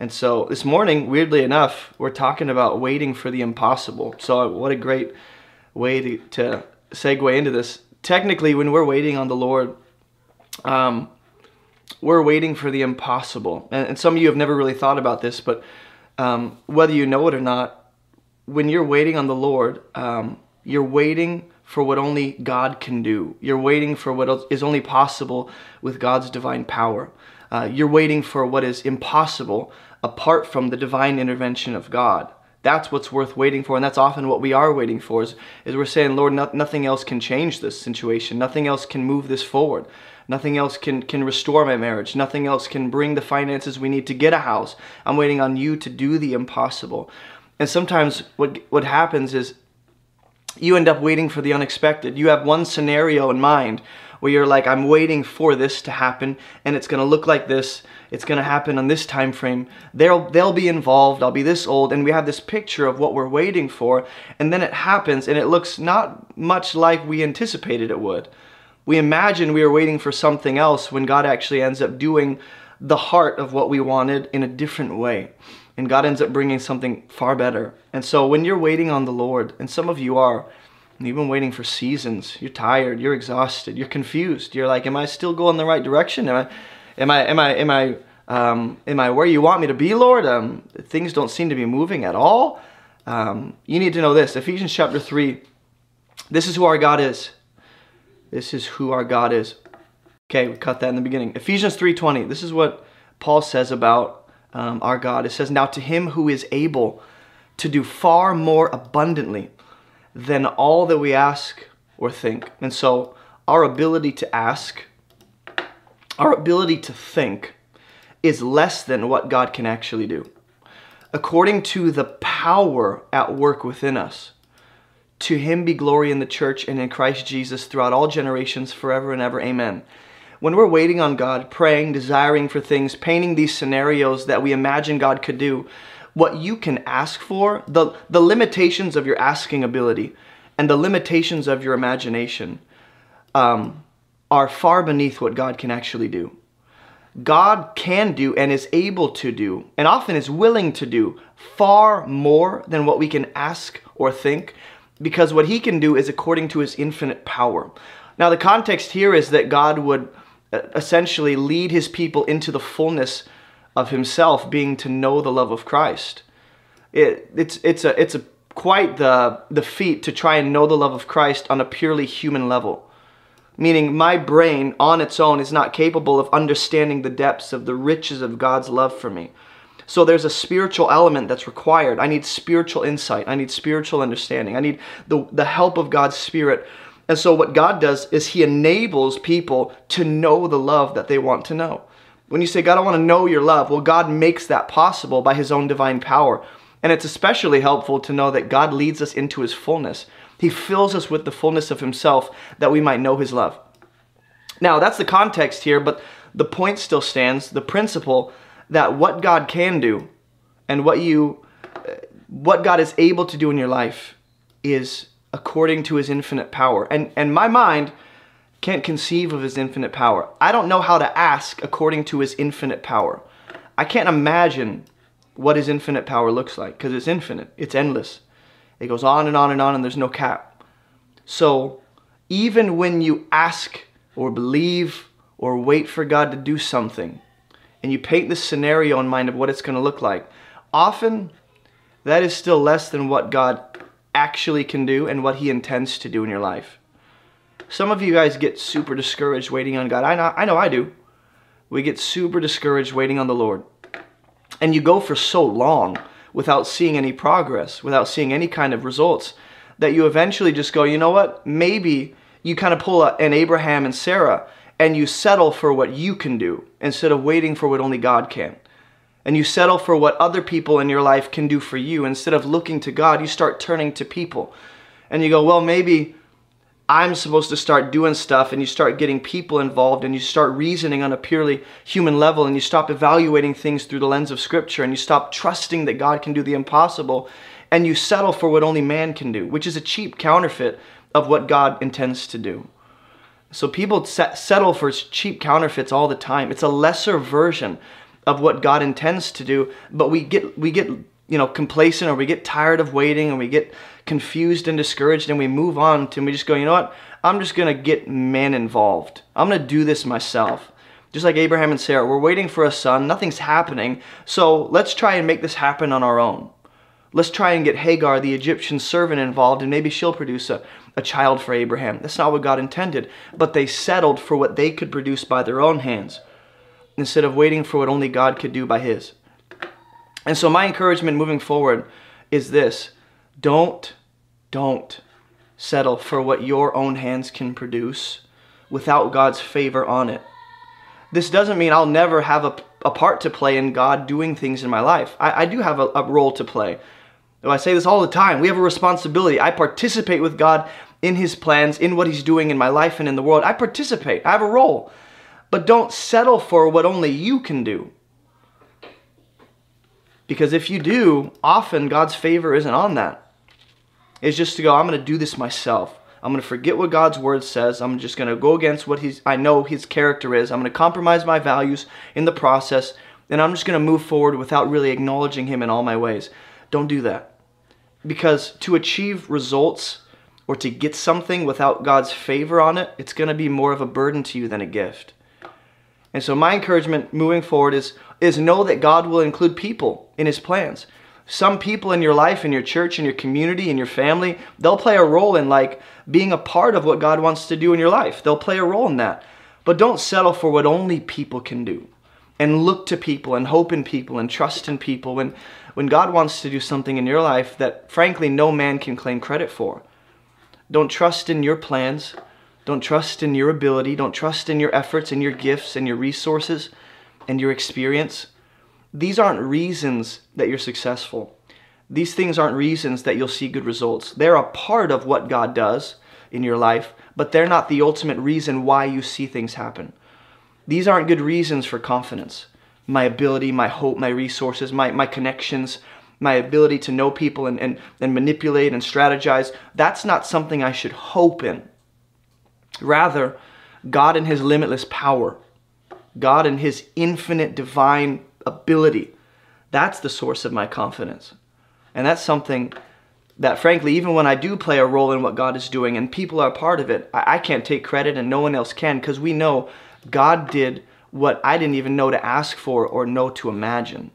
And so this morning, weirdly enough, we're talking about waiting for the impossible. So what a great way to, to segue into this. Technically, when we're waiting on the Lord, um, we're waiting for the impossible. And, and, some of you have never really thought about this, but um, whether you know it or not, when you're waiting on the Lord, um, you're waiting for what only God can do. You're waiting for what is only possible with God's divine power. Uh, you're waiting for what is impossible apart from the divine intervention of God. That's what's worth waiting for, and that's often what we are waiting for. Is, is we're saying, Lord, no, nothing else can change this situation. Nothing else can move this forward. Nothing else can can restore my marriage. Nothing else can bring the finances we need to get a house. I'm waiting on you to do the impossible. And sometimes what what happens is you end up waiting for the unexpected. You have one scenario in mind where you're like, I'm waiting for this to happen, and it's gonna look like this. It's gonna happen on this time frame. They'll they'll be involved. I'll be this old, and we have this picture of what we're waiting for, and then it happens, and it looks not much like we anticipated it would. We imagine we were waiting for something else when God actually ends up doing the heart of what we wanted in a different way and God ends up bringing something far better. And so when you're waiting on the Lord, and some of you are, you've been waiting for seasons, you're tired, you're exhausted, you're confused. You're like, am I still going the right direction? Am I, am I, am I, am I, um, am I where you want me to be, Lord? Um, things don't seem to be moving at all. Um, you need to know this. Ephesians chapter 3, this is who our God is. This is who our God is. Okay, we cut that in the beginning. Ephesians 3.20, this is what Paul says about um, our God. It says, Now to him who is able to do far more abundantly than all that we ask or think. And so, our ability to ask, our ability to think, is less than what God can actually do. According to the power at work within us, to him be glory in the church and in Christ Jesus throughout all generations, forever and ever. Amen when we're waiting on God, praying, desiring for things, painting these scenarios that we imagine God could do, what you can ask for, the, the limitations of your asking ability and the limitations of your imagination um, are far beneath what God can actually do. God can do and is able to do, and often is willing to do, far more than what we can ask or think, because what He can do is according to His infinite power. Now, the context here is that God would essentially lead his people into the fullness of himself, being to know the love of Christ. It, it's, it's, a, it's a, quite the, the feat to try and know the love of Christ on a purely human level. Meaning, my brain on its own is not capable of understanding the depths of the riches of God's love for me. So there's a spiritual element that's required. I need spiritual insight. I need spiritual understanding. I need the, the help of God's Spirit and so what God does is he enables people to know the love that they want to know. When you say, God, I want to know your love, well, God makes that possible by his own divine power. And it's especially helpful to know that God leads us into his fullness. He fills us with the fullness of himself that we might know his love. Now, that's the context here, but the point still stands, the principle that what God can do and what you uh, what God is able to do in your life is according to his infinite power. And, and my mind can't conceive of his infinite power. I don't know how to ask according to his infinite power. I can't imagine what his infinite power looks like because it's infinite, it's endless. It goes on and on and on, and there's no cap. So, even when you ask or believe or wait for God to do something, and you paint this scenario in mind of what it's going to look like, often that is still less than what God actually can do and what he intends to do in your life. Some of you guys get super discouraged waiting on God. I know I, know I do. We get super discouraged waiting on the Lord. And you go for so long without seeing any progress, without seeing any kind of results, that you eventually just go, you know what? Maybe you kind of pull an Abraham and Sarah and you settle for what you can do instead of waiting for what only God can and you settle for what other people in your life can do for you. Instead of looking to God, you start turning to people. And you go, well, maybe I'm supposed to start doing stuff, and you start getting people involved, and you start reasoning on a purely human level, and you stop evaluating things through the lens of Scripture, and you stop trusting that God can do the impossible, and you settle for what only man can do, which is a cheap counterfeit of what God intends to do. So people settle for cheap counterfeits all the time. It's a lesser version of what God intends to do, but we get we get you know complacent or we get tired of waiting and we get confused and discouraged and we move on to and we just go, you know what? I'm just gonna get man involved. I'm gonna do this myself. Just like Abraham and Sarah, we're waiting for a son, nothing's happening, so let's try and make this happen on our own. Let's try and get Hagar, the Egyptian servant, involved, and maybe she'll produce a, a child for Abraham. That's not what God intended. But they settled for what they could produce by their own hands instead of waiting for what only God could do by His. And so, my encouragement moving forward is this don't, don't settle for what your own hands can produce without God's favor on it. This doesn't mean I'll never have a, a part to play in God doing things in my life. I, I do have a, a role to play. I say this all the time. We have a responsibility. I participate with God in His plans, in what He's doing in my life and in the world. I participate. I have a role. But don't settle for what only you can do. Because if you do, often God's favor isn't on that. It's just to go, I'm going to do this myself. I'm going to forget what God's word says. I'm just going to go against what he's I know his character is. I'm going to compromise my values in the process and I'm just going to move forward without really acknowledging him in all my ways. Don't do that. Because to achieve results or to get something without God's favor on it, it's going to be more of a burden to you than a gift. And so my encouragement moving forward is is know that God will include people in his plans. Some people in your life, in your church, in your community, in your family, they'll play a role in like being a part of what God wants to do in your life. They'll play a role in that. But don't settle for what only people can do. And look to people and hope in people and trust in people when when God wants to do something in your life that frankly no man can claim credit for. Don't trust in your plans. Don't trust in your ability. Don't trust in your efforts and your gifts and your resources and your experience. These aren't reasons that you're successful. These things aren't reasons that you'll see good results. They're a part of what God does in your life, but they're not the ultimate reason why you see things happen. These aren't good reasons for confidence. My ability, my hope, my resources, my, my connections, my ability to know people and, and, and manipulate and strategize, that's not something I should hope in. Rather, God in His limitless power, God and His infinite divine ability, that's the source of my confidence. And that's something that, frankly, even when I do play a role in what God is doing and people are part of it, I, I can't take credit and no one else can because we know God did what I didn't even know to ask for or know to imagine.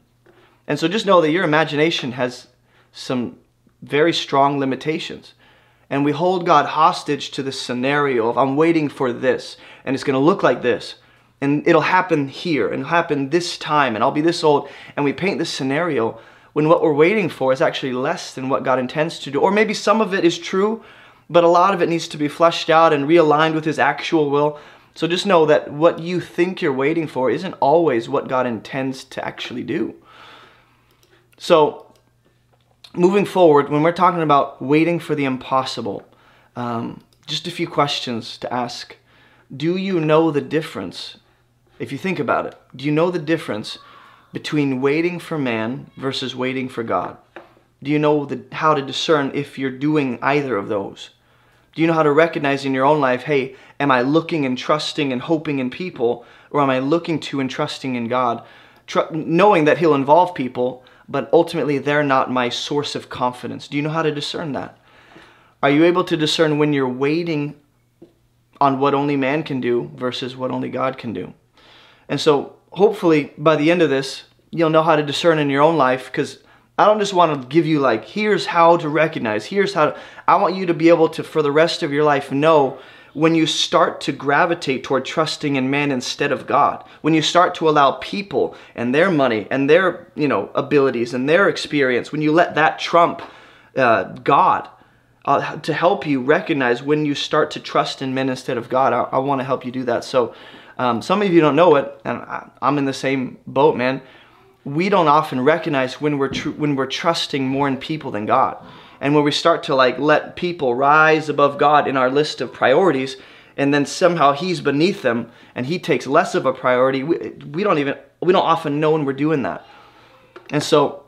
And so just know that your imagination has some very strong limitations and we hold God hostage to the scenario of I'm waiting for this and it's going to look like this and it'll happen here and happen this time and I'll be this old and we paint this scenario when what we're waiting for is actually less than what God intends to do or maybe some of it is true but a lot of it needs to be fleshed out and realigned with his actual will so just know that what you think you're waiting for isn't always what God intends to actually do so moving forward, when we're talking about waiting for the impossible, um, just a few questions to ask. Do you know the difference? If you think about it, do you know the difference between waiting for man versus waiting for God? Do you know the, how to discern if you're doing either of those? Do you know how to recognize in your own life, hey, am I looking and trusting and hoping in people, or am I looking to and trusting in God? Tr- knowing that He'll involve people, but ultimately they're not my source of confidence. Do you know how to discern that? Are you able to discern when you're waiting on what only man can do versus what only God can do? And so, hopefully, by the end of this, you'll know how to discern in your own life because I don't just want to give you, like, here's how to recognize, here's how to, I want you to be able to, for the rest of your life, know when you start to gravitate toward trusting in man instead of God, when you start to allow people and their money and their you know abilities and their experience, when you let that trump uh, God uh, to help you recognize when you start to trust in men instead of God, I, I want to help you do that. So um, some of you don't know it, and I, I'm in the same boat, man. We don't often recognize when we're tr- when we're trusting more in people than God. And when we start to like let people rise above God in our list of priorities and then somehow he's beneath them and he takes less of a priority we, we don't even we don't often know when we're doing that. And so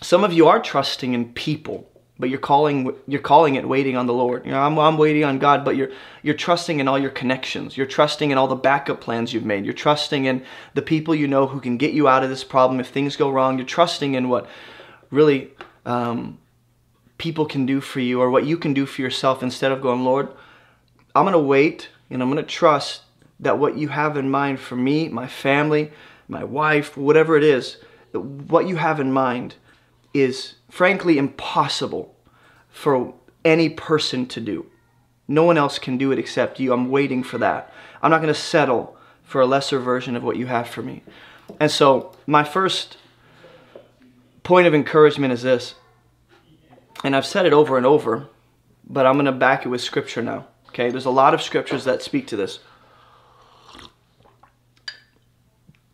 some of you are trusting in people but you're calling you're calling it waiting on the Lord. You know, I'm, I'm waiting on God, but you're you're trusting in all your connections. You're trusting in all the backup plans you've made. You're trusting in the people you know who can get you out of this problem if things go wrong. You're trusting in what really um, people can do for you or what you can do for yourself instead of going, Lord, I'm gonna wait and I'm gonna trust that what you have in mind for me, my family, my wife, whatever it is, what you have in mind is frankly impossible for any person to do. No one else can do it except you. I'm waiting for that. I'm not going to settle for a lesser version of what you have for me. And so, my first point of encouragement is this. And I've said it over and over, but I'm going to back it with scripture now. Okay? There's a lot of scriptures that speak to this.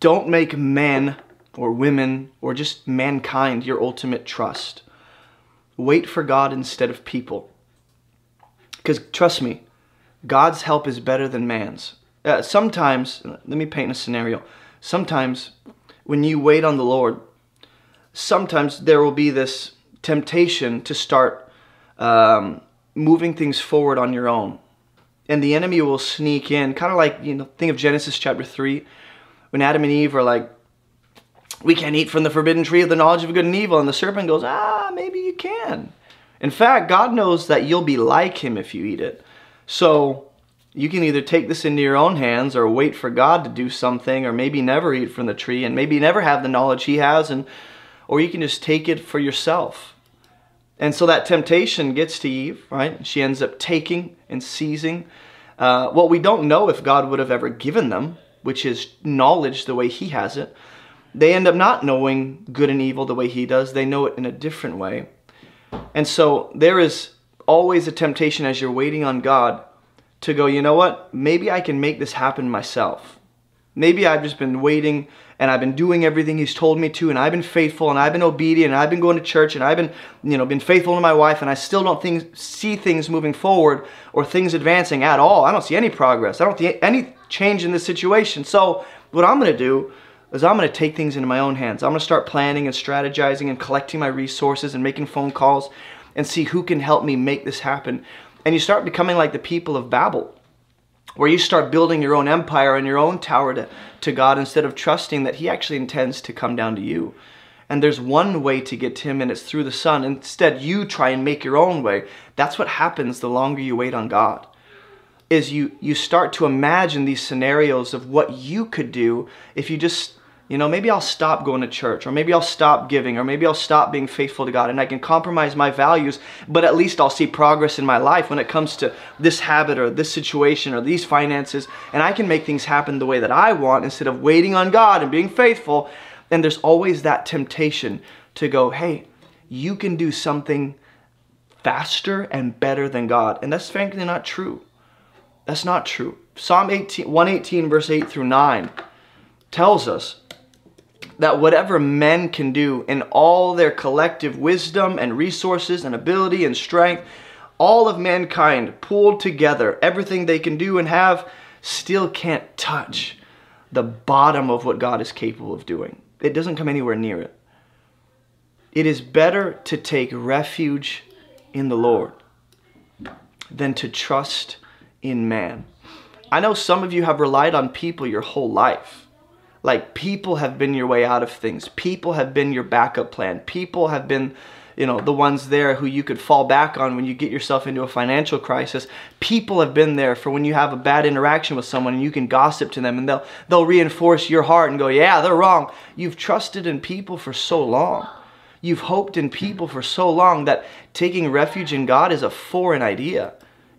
Don't make men or women or just mankind your ultimate trust. Wait for God instead of people. Because trust me, God's help is better than man's. Uh, sometimes, let me paint a scenario. Sometimes, when you wait on the Lord, sometimes there will be this temptation to start um, moving things forward on your own. And the enemy will sneak in, kind of like, you know, think of Genesis chapter 3, when Adam and Eve are like, we can't eat from the forbidden tree of the knowledge of good and evil. And the serpent goes, ah, maybe you can. In fact, God knows that you'll be like him if you eat it. So you can either take this into your own hands or wait for God to do something or maybe never eat from the tree and maybe never have the knowledge he has and or you can just take it for yourself. And so that temptation gets to Eve, right? She ends up taking and seizing uh, what we don't know if God would have ever given them, which is knowledge the way he has it they end up not knowing good and evil the way he does. They know it in a different way. And so there is always a temptation as you're waiting on God to go, you know what? Maybe I can make this happen myself. Maybe I've just been waiting and I've been doing everything he's told me to and I've been faithful and I've been obedient and I've been going to church and I've been, you know, been faithful to my wife and I still don't think, see things moving forward or things advancing at all. I don't see any progress. I don't see any change in this situation. So what I'm going to do is I'm going to take things into my own hands. I'm going to start planning and strategizing and collecting my resources and making phone calls and see who can help me make this happen. And you start becoming like the people of Babel, where you start building your own empire and your own tower to, to God instead of trusting that He actually intends to come down to you. And there's one way to get to Him, and it's through the Son. Instead, you try and make your own way. That's what happens the longer you wait on God is you you start to imagine these scenarios of what you could do if you just you know maybe i'll stop going to church or maybe i'll stop giving or maybe i'll stop being faithful to god and i can compromise my values but at least i'll see progress in my life when it comes to this habit or this situation or these finances and i can make things happen the way that i want instead of waiting on god and being faithful. And there's always that temptation to go hey you can do something faster and better than god. And that's frankly not true. That's not true. Psalm 18, 118, verse 8 through 9 tells us that whatever men can do in all their collective wisdom and resources and ability and strength, all of mankind pulled together, everything they can do and have, still can't touch the bottom of what God is capable of doing. It doesn't come anywhere near it. It is better to take refuge in the Lord than to trust in man. I know some of you have relied on people your whole life. Like people have been your way out of things. People have been your backup plan. People have been, you know, the ones there who you could fall back on when you get yourself into a financial crisis. People have been there for when you have a bad interaction with someone and you can gossip to them and they'll they'll reinforce your heart and go, "Yeah, they're wrong." You've trusted in people for so long. You've hoped in people for so long that taking refuge in God is a foreign idea.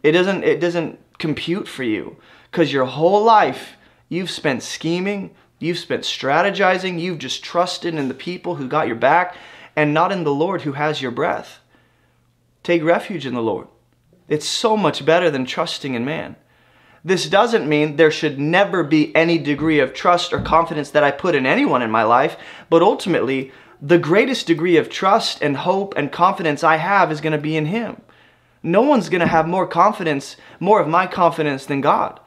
It doesn't it doesn't compute for you because your whole life you've spent scheming, you've spent strategizing, you've just trusted in the people who got your back and not in the Lord who has your breath. Take refuge in the Lord. It's so much better than trusting in man. This doesn't mean there should never be any degree of trust or confidence that I put in anyone in my life, but ultimately, the greatest degree of trust and hope and confidence I have is going to be in Him. No one's going to have more confidence, more of my confidence than God.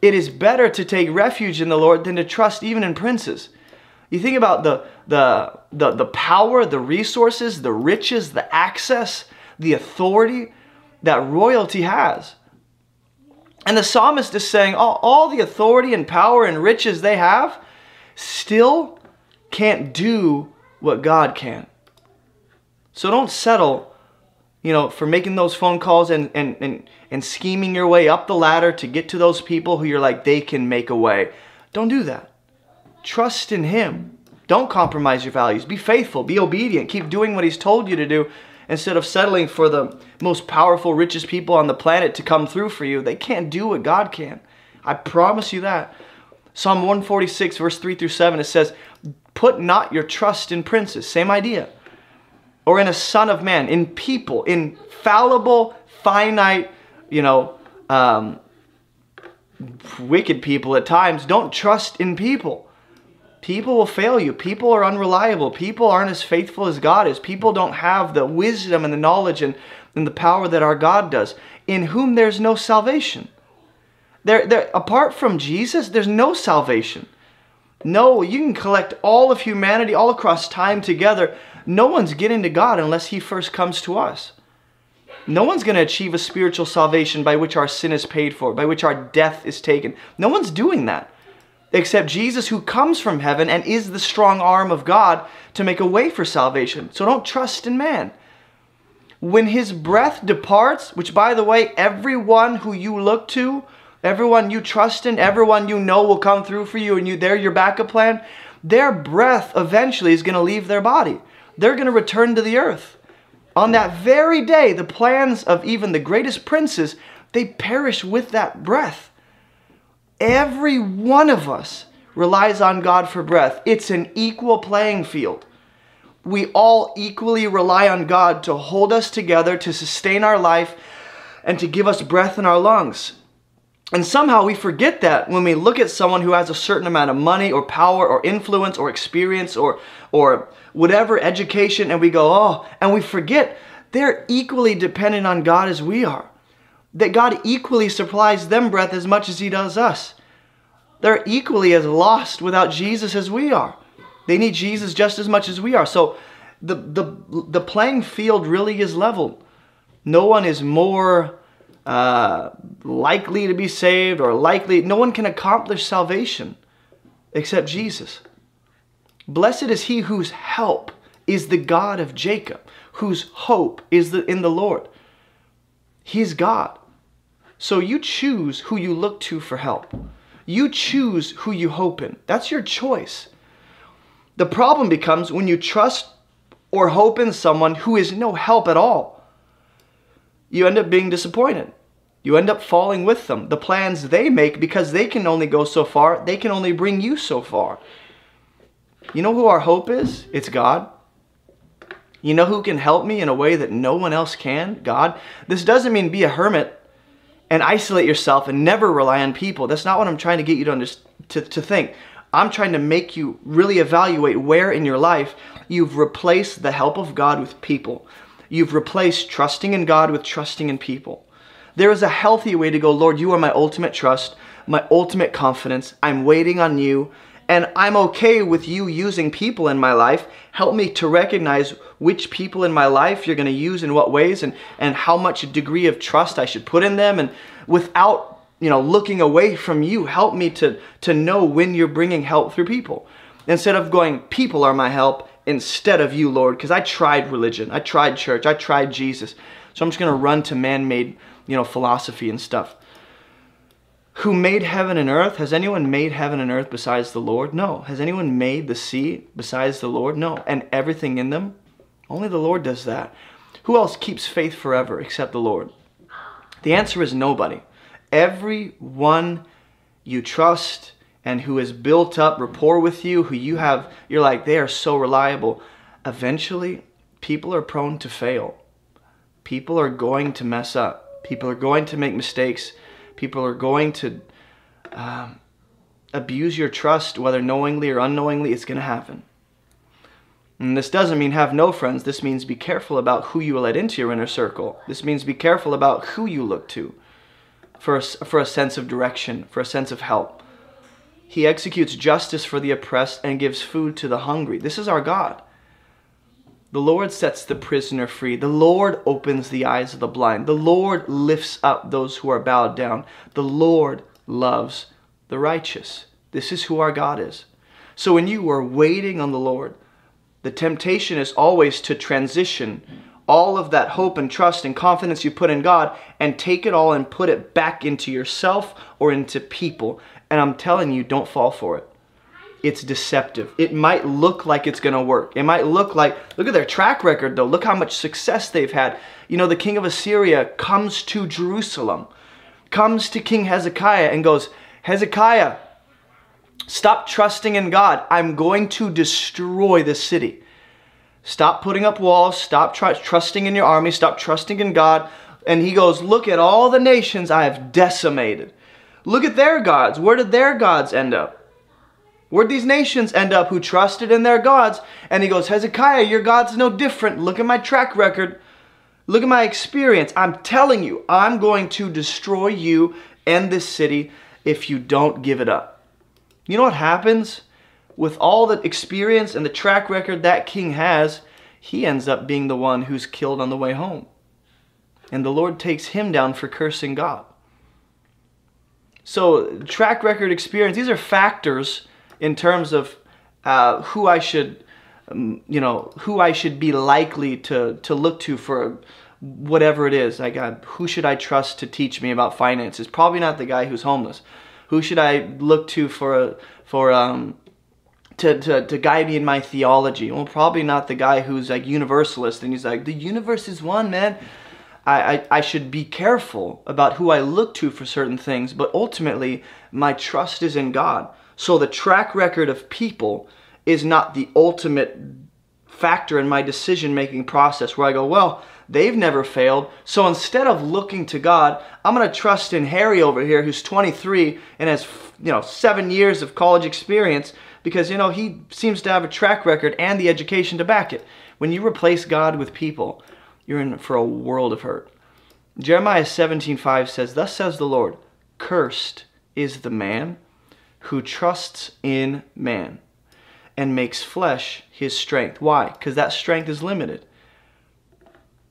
It is better to take refuge in the Lord than to trust even in princes. You think about the, the, the, the power, the resources, the riches, the access the authority that royalty has. And the psalmist is saying all, all the authority and power and riches they have still can't do what God can. So don't settle, you know, for making those phone calls and, and, and, and scheming your way up the ladder to get to those people who you're like, they can make a way. Don't do that. Trust in Him. Don't compromise your values. Be faithful. Be obedient. Keep doing what He's told you to do instead of settling for the most powerful, richest people on the planet to come through for you. They can't do what God can. I promise you that. Psalm 146, verse 3 through 7, it says, Put not your trust in princes. Same idea. Or in a son of man, in people, in fallible, finite, you know, um, wicked people at times. Don't trust in people. People will fail you. People are unreliable. People aren't as faithful as God is. People don't have the wisdom and the knowledge and, and the power that our God does, in whom there's no salvation. There, there, apart from Jesus, there's no salvation. No, you can collect all of humanity all across time together. No one's getting to God unless He first comes to us. No one's going to achieve a spiritual salvation by which our sin is paid for, by which our death is taken. No one's doing that except Jesus, who comes from heaven and is the strong arm of God to make a way for salvation. So don't trust in man. When his breath departs, which by the way, everyone who you look to, everyone you trust in, everyone you know will come through for you and you they're your backup plan, their breath eventually is going to leave their body. They're going to return to the earth. On that very day, the plans of even the greatest princes, they perish with that breath. Every one of us relies on God for breath. It's an equal playing field. We all equally rely on God to hold us together, to sustain our life, and to give us breath in our lungs. And somehow we forget that when we look at someone who has a certain amount of money or power or influence or experience or, or whatever education, and we go, oh, and we forget they're equally dependent on God as we are that God equally supplies them breath as much as He does us. They're equally as lost without Jesus as we are. They need Jesus just as much as we are. So the, the, the playing field really is leveled. No one is more uh, likely to be saved or likely, no one can accomplish salvation except Jesus. Blessed is he whose help is the God of Jacob, whose hope is the, in the Lord. He's God. So you choose who you look to for help. You choose who you hope in. That's your choice. The problem becomes when you trust or hope in someone who is no help at all. You end up being disappointed. You end up falling with them. The plans they make, because they can only go so far, they can only bring you so far. You know who our hope is? It's God. You know who can help me in a way that no one else can? God. This doesn't mean be a hermit and isolate yourself and never rely on people. That's not what I'm trying to get you to, understand, to, to think. I'm trying to make you really evaluate where in your life you've replaced the help of God with people. You've replaced trusting in God with trusting in people. There is a healthy way to go, Lord, you are my ultimate trust, my ultimate confidence. I'm waiting on you and I'm okay with you using people in my life. Help me to recognize which people in my life you're going to use in what ways and, and how much degree of trust I should put in them. And without, you know, looking away from you, help me to, to know when you're bringing help through people. Instead of going, people are my help instead of you, Lord, because I tried religion. I tried church. I tried Jesus. So I'm just going to run to man-made, you know, philosophy and stuff who made heaven and earth? Has anyone made heaven and earth besides the Lord? No. Has anyone made the sea besides the Lord? No. And everything in them? Only the Lord does that. Who else keeps faith forever except the Lord? The answer is nobody. Everyone you trust and who has built up rapport with you, who you have, you're like, they are so reliable. Eventually, people are prone to fail. People are going to mess up. People are going to make mistakes people are going to um, abuse your trust, whether knowingly or unknowingly, it's going to happen. And this doesn't mean have no friends. This means be careful about who you let into your inner circle. This means be careful about who you look to for a, for a sense of direction, for a sense of help. He executes justice for the oppressed and gives food to the hungry. This is our God. The Lord sets the prisoner free. The Lord opens the eyes of the blind. The Lord lifts up those who are bowed down. The Lord loves the righteous. This is who our God is. So when you are waiting on the Lord, the temptation is always to transition all of that hope and trust and confidence you put in God and take it all and put it back into yourself or into people. And I'm telling you, don't fall for it it's deceptive. It might look like it's to work. It might look like, look at their track record though. Look how much success they've had. You know, the king of Assyria comes to Jerusalem, comes to King Hezekiah and goes, Hezekiah, stop trusting in God. I'm going to destroy the city. Stop putting up walls. Stop tr- trusting in your army. Stop trusting in God. And he goes, Look at all the nations I have decimated. Look at their gods. Where did their gods end up? Where'd these nations end up who trusted in their gods? And he goes, Hezekiah, your God's no different. Look at my track record. Look at my experience. I'm telling you, I'm going to destroy you and this city if you don't give it up. You know what happens? With all the experience and the track record that king has, he ends up being the one who's killed on the way home. And the Lord takes him down for cursing God. So, track record experience, these are factors in terms of uh, who I should, um, you know, who I should be likely to to look to for whatever it is. Like, uh, who should I trust to teach me about finances? Probably not the guy who's homeless. Who should I look to for for um, to, to, to guide me in my theology? Well, probably not the guy who's like universalist and he's like, the universe is one, man. I, I, I should be careful about who I look to for certain things, but ultimately, my trust is in God. So the track record of people is not the ultimate factor in my decision making process where I go, well, they've never failed. So instead of looking to God, I'm going to trust in Harry over here who's 23 and has, you know, 7 years of college experience because you know, he seems to have a track record and the education to back it. When you replace God with people, you're in for a world of hurt. Jeremiah 17:5 says, "Thus says the Lord, cursed is the man who trusts in man and makes flesh his strength. Why? Because that strength is limited.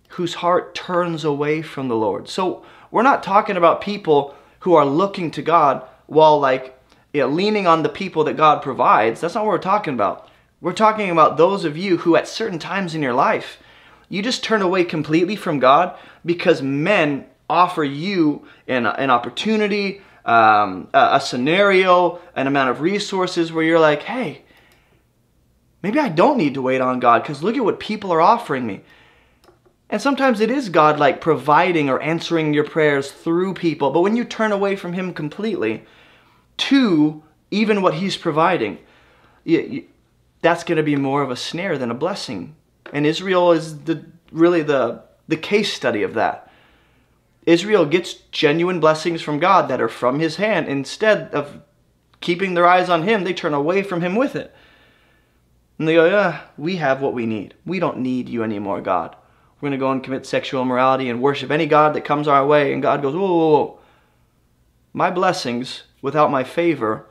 Whose heart turns away from the Lord. So we're not talking about people who are looking to God while like you know, leaning on the people that God provides. That's not what we're talking about. We're talking about those of you who at certain times in your life, you just turn away completely from God because men offer you an, an opportunity, um, a, a scenario, an amount of resources where you're like, hey, maybe I don't need to wait on God because look at what people are offering me. And sometimes it is God like providing or answering your prayers through people. But when you turn away from Him completely to even what He's providing, you, you, that's going to be more of a snare than a blessing. And Israel is the really the the case study of that. Israel gets genuine blessings from God that are from his hand. Instead of keeping their eyes on him, they turn away from him with it. And they go, yeah, we have what we need. We don't need you anymore, God. We're going to go and commit sexual immorality and worship any God that comes our way. And God goes, whoa, whoa, whoa. My blessings without my favor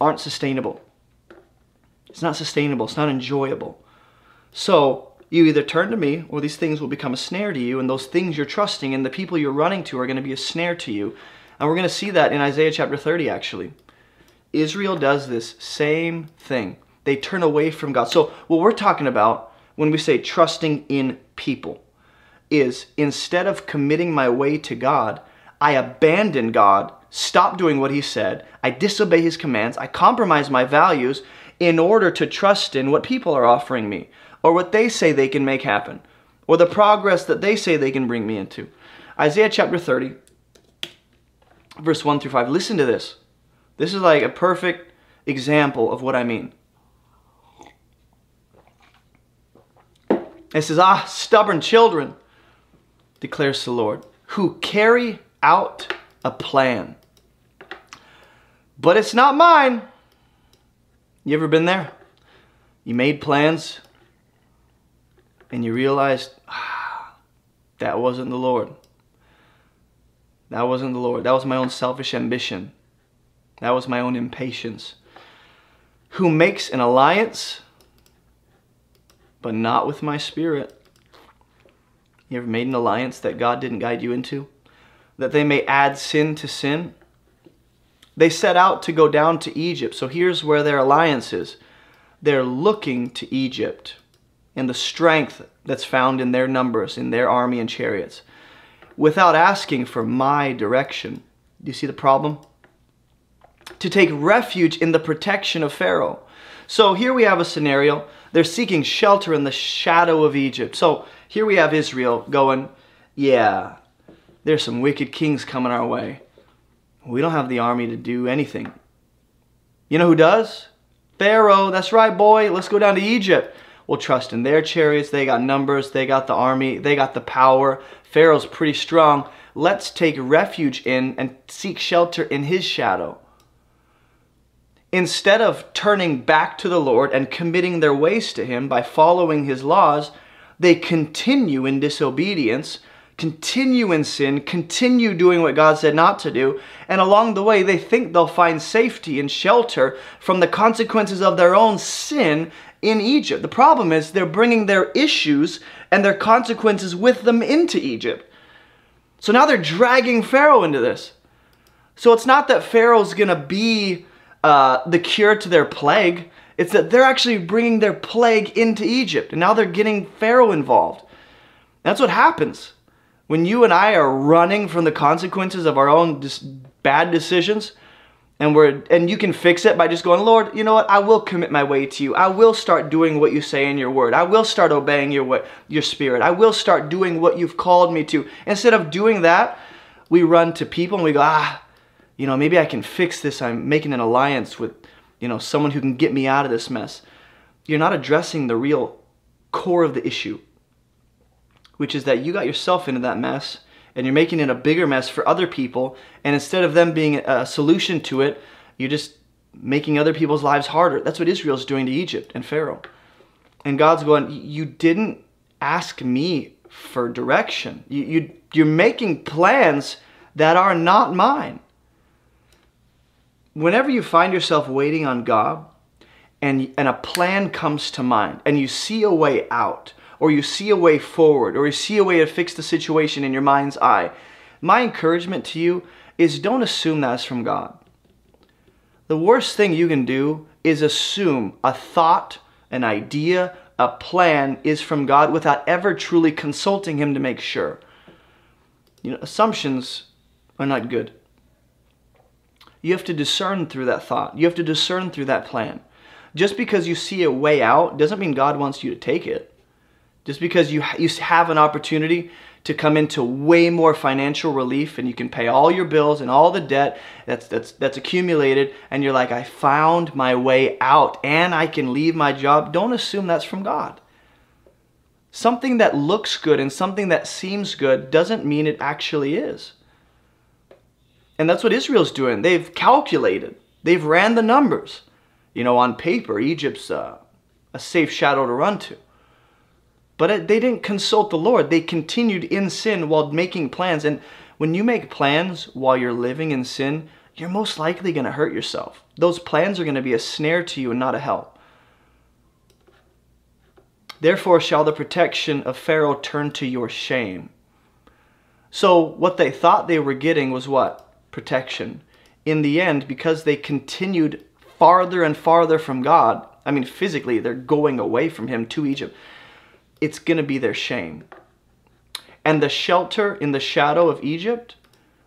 aren't sustainable. It's not sustainable. It's not enjoyable. So you either turn to me or these things will become a snare to you, and those things you're trusting and the people you're running to are going to be a snare to you. And we're going to see that in Isaiah chapter 30, actually. Israel does this same thing. They turn away from God. So, what we're talking about when we say trusting in people is instead of committing my way to God, I abandon God, stop doing what He said, I disobey His commands, I compromise my values in order to trust in what people are offering me or what they say they can make happen, or the progress that they say they can bring me into. Isaiah chapter 30, verse 1 through 5. Listen to this. This is like a perfect example of what I mean. It says, Ah, stubborn children, declares the Lord, who carry out a plan. But it's not mine. You ever been there? You made plans, and you realized ah, that wasn't the Lord. That wasn't the Lord. That was my own selfish ambition. That was my own impatience. Who makes an alliance but not with my spirit. You ever made an alliance that God didn't guide you into? That they may add sin to sin? They set out to go down to Egypt. So here's where their alliance is. They're looking to Egypt and the strength that's found in their numbers, in their army and chariots, without asking for my direction. Do you see the problem? To take refuge in the protection of Pharaoh. So here we have a scenario. They're seeking shelter in the shadow of Egypt. So here we have Israel going, yeah, there's some wicked kings coming our way. We don't have the army to do anything. You know who does? Pharaoh. That's right, boy. Let's go down to Egypt. We'll trust in their chariots. They got numbers. They got the army. They got the power. Pharaoh's pretty strong. Let's take refuge in and seek shelter in his shadow. Instead of turning back to the Lord and committing their ways to him by following his laws, they continue in disobedience continue in sin, continue doing what God said not to do, and along the way they think they'll find safety and shelter from the consequences of their own sin in Egypt. The problem is they're bringing their issues and their consequences with them into Egypt. So now they're dragging Pharaoh into this. So it's not that Pharaoh's going to be uh, the cure to their plague. It's that they're actually bringing their plague into Egypt. And now they're getting Pharaoh involved. That's what happens. When you and I are running from the consequences of our own bad decisions, and we're and you can fix it by just going, Lord, you know what? I will commit my way to you. I will start doing what you say in your word. I will start obeying your your spirit. I will start doing what you've called me to. Instead of doing that, we run to people and we go, ah, you know, maybe I can fix this. I'm making an alliance with, you know, someone who can get me out of this mess. You're not addressing the real core of the issue which is that you got yourself into that mess and you're making it a bigger mess for other people. And instead of them being a solution to it, you're just making other people's lives harder. That's what Israel's doing to Egypt and Pharaoh. And God's going, You didn't ask me for direction. You, you, you're making plans that are not mine. Whenever you find yourself waiting on God and, and a plan comes to mind and you see a way out, or you see a way forward, or you see a way to fix the situation in your mind's eye, my encouragement to you is don't assume that's from God. The worst thing you can do is assume a thought, an idea, a plan is from God without ever truly consulting Him to make sure. You know, assumptions are not good. You have to discern through that thought. You have to discern through that plan. Just because you see a way out doesn't mean God wants you to take it. Just because you, you have an opportunity to come into way more financial relief and you can pay all your bills and all the debt that's, that's, that's accumulated and you're like, I found my way out and I can leave my job, don't assume that's from God. Something that looks good and something that seems good doesn't mean it actually is. And that's what Israel's doing. They've calculated, they've ran the numbers. You know, on paper, Egypt's a safe shadow to run to. But they didn't consult the Lord. They continued in sin while making plans. And when you make plans while you're living in sin, you're most likely going to hurt yourself. Those plans are going to be a snare to you and not a help. Therefore shall the protection of Pharaoh turn to your shame. So what they thought they were getting was what? Protection. In the end, because they continued farther and farther from God, I mean physically they're going away from him to Egypt it's going to be their shame. And the shelter in the shadow of Egypt,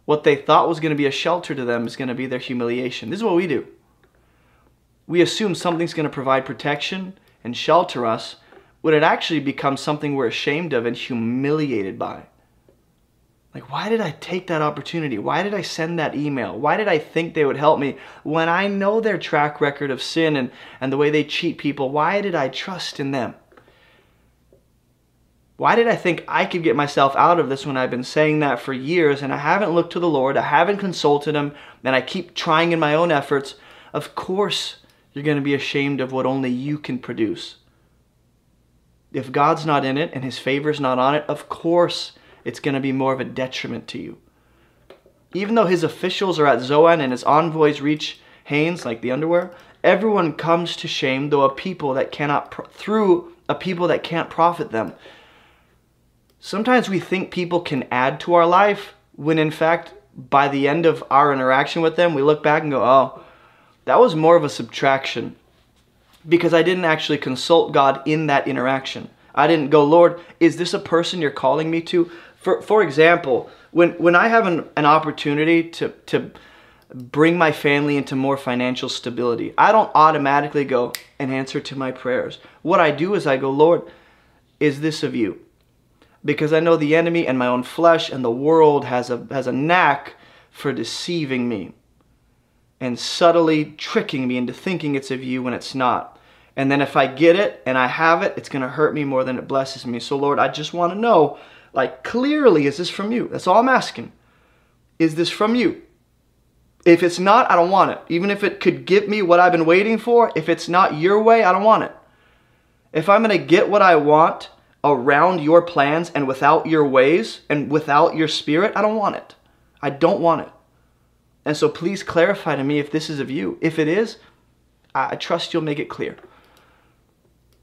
what they thought was going to be a shelter to them is going to be their humiliation. This is what we do. We assume something's going to provide protection and shelter us when it actually becomes something we're ashamed of and humiliated by. Like, why did I take that opportunity? Why did I send that email? Why did I think they would help me when I know their track record of sin and, and the way they cheat people? Why did I trust in them? Why did I think I could get myself out of this when I've been saying that for years and I haven't looked to the Lord, I haven't consulted Him, and I keep trying in my own efforts? Of course, you're going to be ashamed of what only you can produce. If God's not in it and His favor's not on it, of course it's going to be more of a detriment to you. Even though His officials are at Zoan and His envoys reach Hanes, like the underwear, everyone comes to shame, though a people that cannot, through a people that can't profit them. Sometimes we think people can add to our life when in fact by the end of our interaction with them, we look back and go, oh, that was more of a subtraction because I didn't actually consult God in that interaction. I didn't go, Lord, is this a person you're calling me to? For, for example, when, when I have an, an opportunity to, to bring my family into more financial stability, I don't automatically go and answer to my prayers. What I do is I go, Lord, is this of you? Because I know the enemy and my own flesh and the world has a, has a knack for deceiving me and subtly tricking me into thinking it's of you when it's not. And then if I get it and I have it, it's going to hurt me more than it blesses me. So, Lord, I just want to know, like, clearly, is this from you? That's all I'm asking. Is this from you? If it's not, I don't want it. Even if it could give me what I've been waiting for, if it's not your way, I don't want it. If I'm going to get what I want, around your plans and without your ways and without your spirit, I don't want it. I don't want it. And so please clarify to me if this is of you. If it is, I trust you'll make it clear.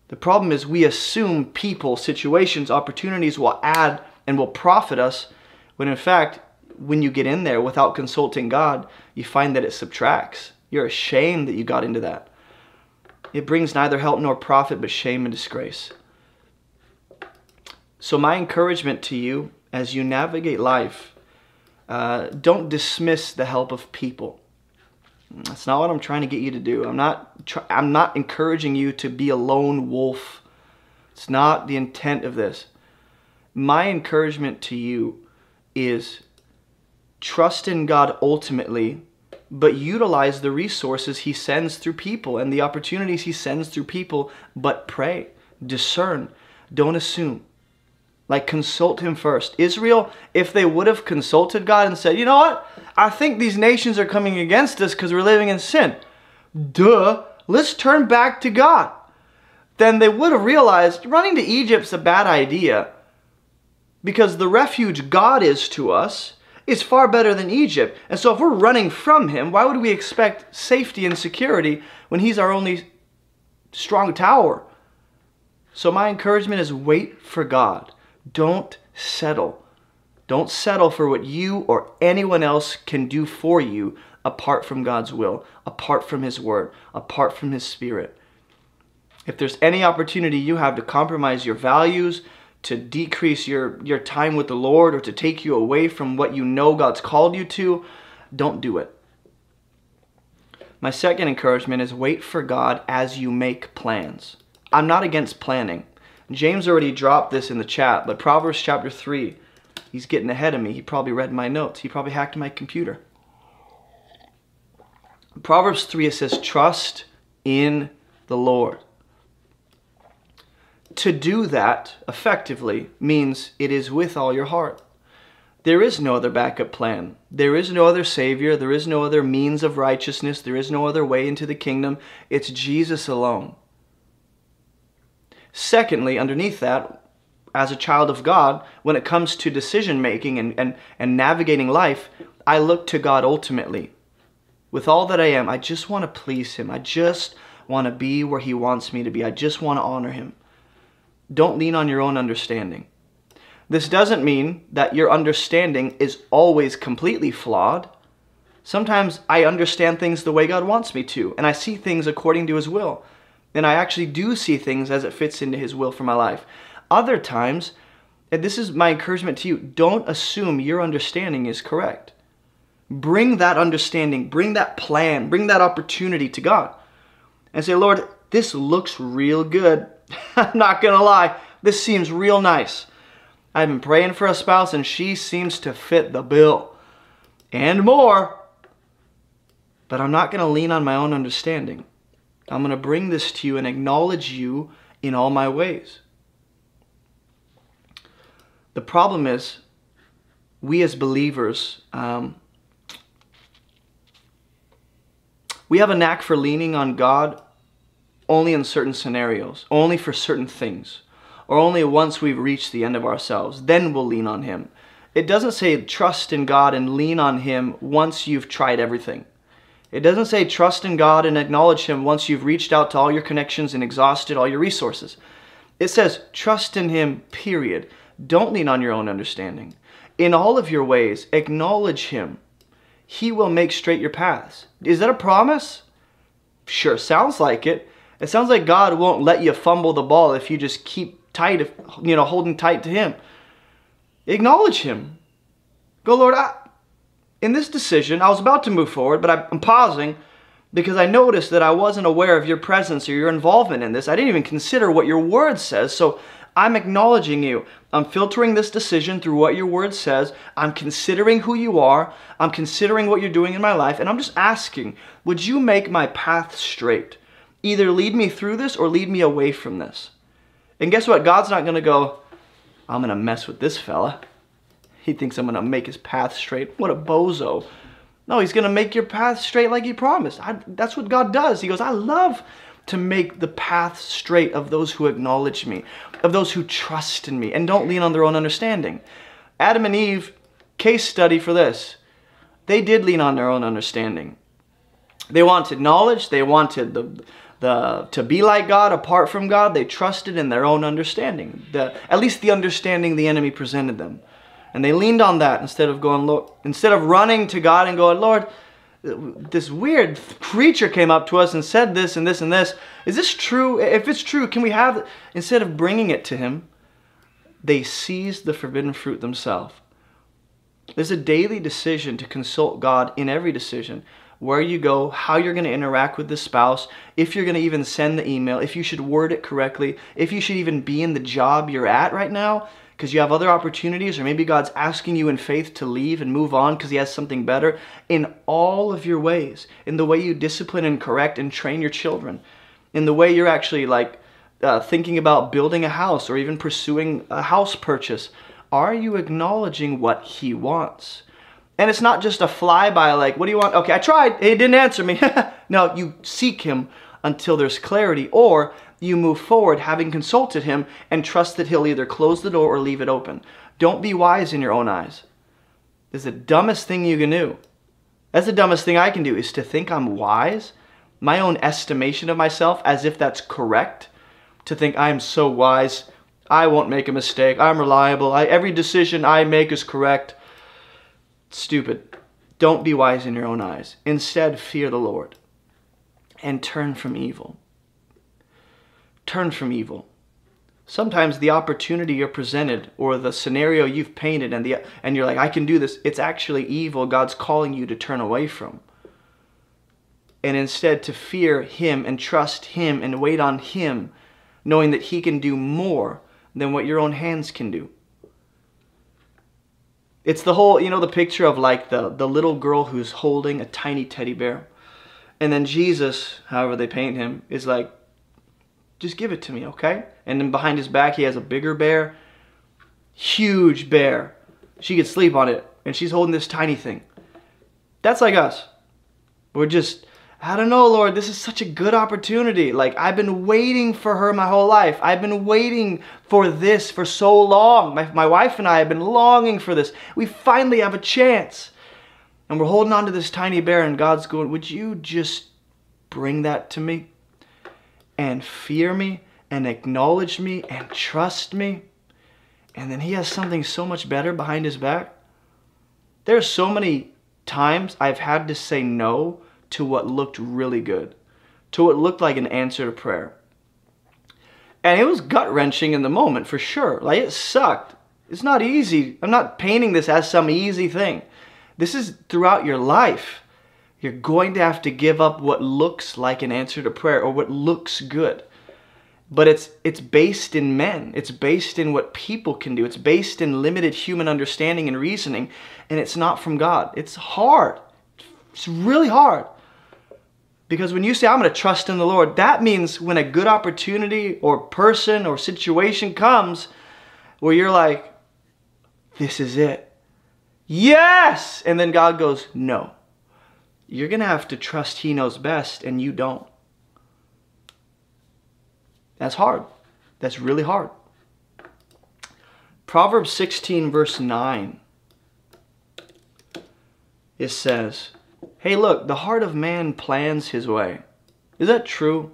The problem is we assume people, situations, opportunities will add and will profit us when in fact, when you get in there without consulting God, you find that it subtracts. You're ashamed that you got into that. It brings neither help nor profit but shame and disgrace. So, my encouragement to you as you navigate life, uh, don't dismiss the help of people. That's not what I'm trying to get you to do. I'm not. I'm not encouraging you to be a lone wolf. It's not the intent of this. My encouragement to you is trust in God ultimately, but utilize the resources He sends through people and the opportunities He sends through people. But pray, discern, don't assume. Like, consult him first. Israel, if they would have consulted God and said, you know what? I think these nations are coming against us because we're living in sin. Duh. Let's turn back to God. Then they would have realized running to Egypt's a bad idea because the refuge God is to us is far better than Egypt. And so if we're running from him, why would we expect safety and security when he's our only strong tower? So my encouragement is wait for God. Don't settle. Don't settle for what you or anyone else can do for you apart from God's will, apart from His Word, apart from His Spirit. If there's any opportunity you have to compromise your values, to decrease your, your time with the Lord, or to take you away from what you know God's called you to, don't do it. My second encouragement is wait for God as you make plans. I'm not against planning. James already dropped this in the chat, but Proverbs chapter 3, he's getting ahead of me. He probably read my notes. He probably hacked my computer. Proverbs 3, it says, Trust in the Lord. To do that effectively means it is with all your heart. There is no other backup plan. There is no other Savior. There is no other means of righteousness. There is no other way into the kingdom. It's Jesus alone. Secondly, underneath that, as a child of God, when it comes to decision making and, and, and navigating life, I look to God ultimately. With all that I am, I just want to please Him. I just want to be where He wants me to be. I just want to honor Him. Don't lean on your own understanding. This doesn't mean that your understanding is always completely flawed. Sometimes I understand things the way God wants me to, and I see things according to His will and I actually do see things as it fits into His will for my life. Other times, and this is my encouragement to you, don't assume your understanding is correct. Bring that understanding, bring that plan, bring that opportunity to God and say, Lord, this looks real good. I'm not going to lie, this seems real nice. I've been praying for a spouse and she seems to fit the bill and more. But I'm not going to lean on my own understanding. I'm going to bring this to you and acknowledge you in all my ways. The problem is, we as believers, um, we have a knack for leaning on God only in certain scenarios, only for certain things, or only once we've reached the end of ourselves. Then we'll lean on Him. It doesn't say trust in God and lean on Him once you've tried everything. It doesn't say trust in God and acknowledge Him once you've reached out to all your connections and exhausted all your resources. It says, trust in him, period. Don't lean on your own understanding. In all of your ways, acknowledge him. He will make straight your paths. Is that a promise? Sure, sounds like it. It sounds like God won't let you fumble the ball if you just keep tight, you know, holding tight to him. Acknowledge him. Go, Lord, I, in this decision, I was about to move forward, but I'm pausing because I noticed that I wasn't aware of your presence or your involvement in this. I didn't even consider what your word says. So I'm acknowledging you. I'm filtering this decision through what your word says. I'm considering who you are. I'm considering what you're doing in my life. And I'm just asking, would you make my path straight? Either lead me through this or lead me away from this. And guess what? God's not going to go, I'm going to mess with this fella. He thinks I'm to make his path straight. What a bozo. No, he's to make your path straight like he promised. I, that's what God does. He goes, I love to make the path straight of those who acknowledge me, of those who trust in me and don't lean on their own understanding. Adam and Eve, case study for this. They did lean on their own understanding. They wanted knowledge, they wanted the the to be like God apart from God, they trusted in their own understanding. The, at least the understanding the enemy presented them. And they leaned on that instead of going, Lord, instead of running to God and going, Lord, this weird creature came up to us and said this and this and this. Is this true? If it's true, can we have, instead of bringing it to him, they seized the forbidden fruit themselves. There's a daily decision to consult God in every decision. Where you go, how you're going to interact with the spouse, if you're going to even send the email, if you should word it correctly, if you should even be in the job you're at right now because you have other opportunities, or maybe God's asking you in faith to leave and move on because He has something better. In all of your ways, in the way you discipline and correct and train your children, in the way you're actually like uh, thinking about building a house or even pursuing a house purchase, are you acknowledging what He wants? And it's not just a flyby like, what do you want? Okay, I tried. He didn't answer me. no, you seek Him until there's clarity, or you move forward having consulted him and trust that he'll either close the door or leave it open. Don't be wise in your own eyes. This is the dumbest thing you can do. That's the dumbest thing I can do is to think I'm wise, my own estimation of myself as if that's correct, to think I'm so wise, I won't make a mistake, I'm reliable, I, every decision I make is correct. Stupid. Don't be wise in your own eyes. Instead, fear the Lord and turn from evil. Turn from evil. Sometimes the opportunity you're presented or the scenario you've painted and, the, and you're like, I can do this, it's actually evil God's calling you to turn away from. And instead to fear Him and trust Him and wait on Him, knowing that He can do more than what your own hands can do. It's the whole, you know, the picture of like the, the little girl who's holding a tiny teddy bear and then Jesus, however they paint him, is like, just give it to me, okay? And then behind his back, he has a bigger bear, huge bear. She could sleep on it, and she's holding this tiny thing. That's like us. We're just, I don't know, Lord, this is such a good opportunity. Like, I've been waiting for her my whole life. I've been waiting for this for so long. My, my wife and I have been longing for this. We finally have a chance. And we're holding on to this tiny bear, and God's going, Would you just bring that to me? And fear me, and acknowledge me, and trust me? And then He has something so much better behind His back. There are so many times I've had to say no to what looked really good, to what looked like an answer to prayer. And it was gut wrenching in the moment for sure. Like it sucked. It's not easy. I'm not painting this as some easy thing. This is throughout your life. You're going to have to give up what looks like an answer to prayer or what looks good. But it's it's based in men. It's based in what people can do. It's based in limited human understanding and reasoning, and it's not from God. It's hard. It's really hard. Because when you say, I'm going to trust in the Lord, that means when a good opportunity or person or situation comes where you're like, this is it yes! And then God goes, no. You're going to have to trust He knows best and you don't. That's hard. That's really hard. Proverbs 16, verse 9, it says, Hey, look, the heart of man plans his way. Is that true?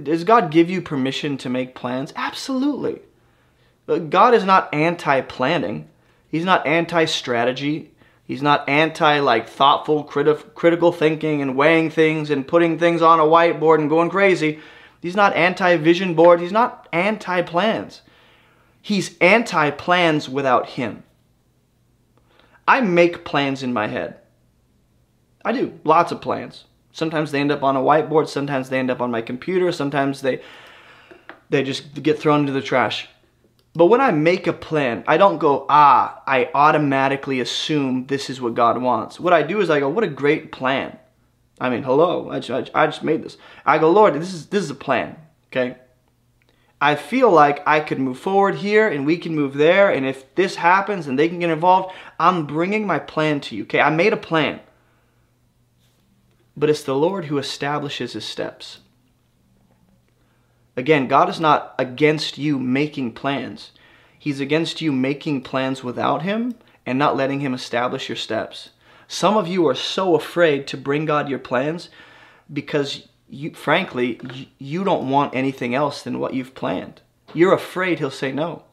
Does God give you permission to make plans? Absolutely. God is not anti planning, He's not anti strategy. He's not anti like thoughtful, criti- critical thinking and weighing things and putting things on a whiteboard and going crazy. He's not anti vision board. He's not anti plans. He's anti plans without Him. I make plans in my head. I do. Lots of plans. Sometimes they end up on a whiteboard, sometimes they end up on my computer, sometimes they they just get thrown into the trash. But when I make a plan, I don't go, ah, I automatically assume this is what God wants. What I do is I go, what a great plan. I mean, hello, I just, I just made this. I go, Lord, this is, this is a plan, okay? I feel like I could move forward here and we can move there. And if this happens and they can get involved, I'm bringing my plan to you, okay? I made a plan. But it's the Lord who establishes his steps. Again, God is not against you making plans. He's against you making plans without Him and not letting Him establish your steps. Some of you are so afraid to bring God your plans because, you, frankly, you don't want anything else than what you've planned. You're afraid He'll say no.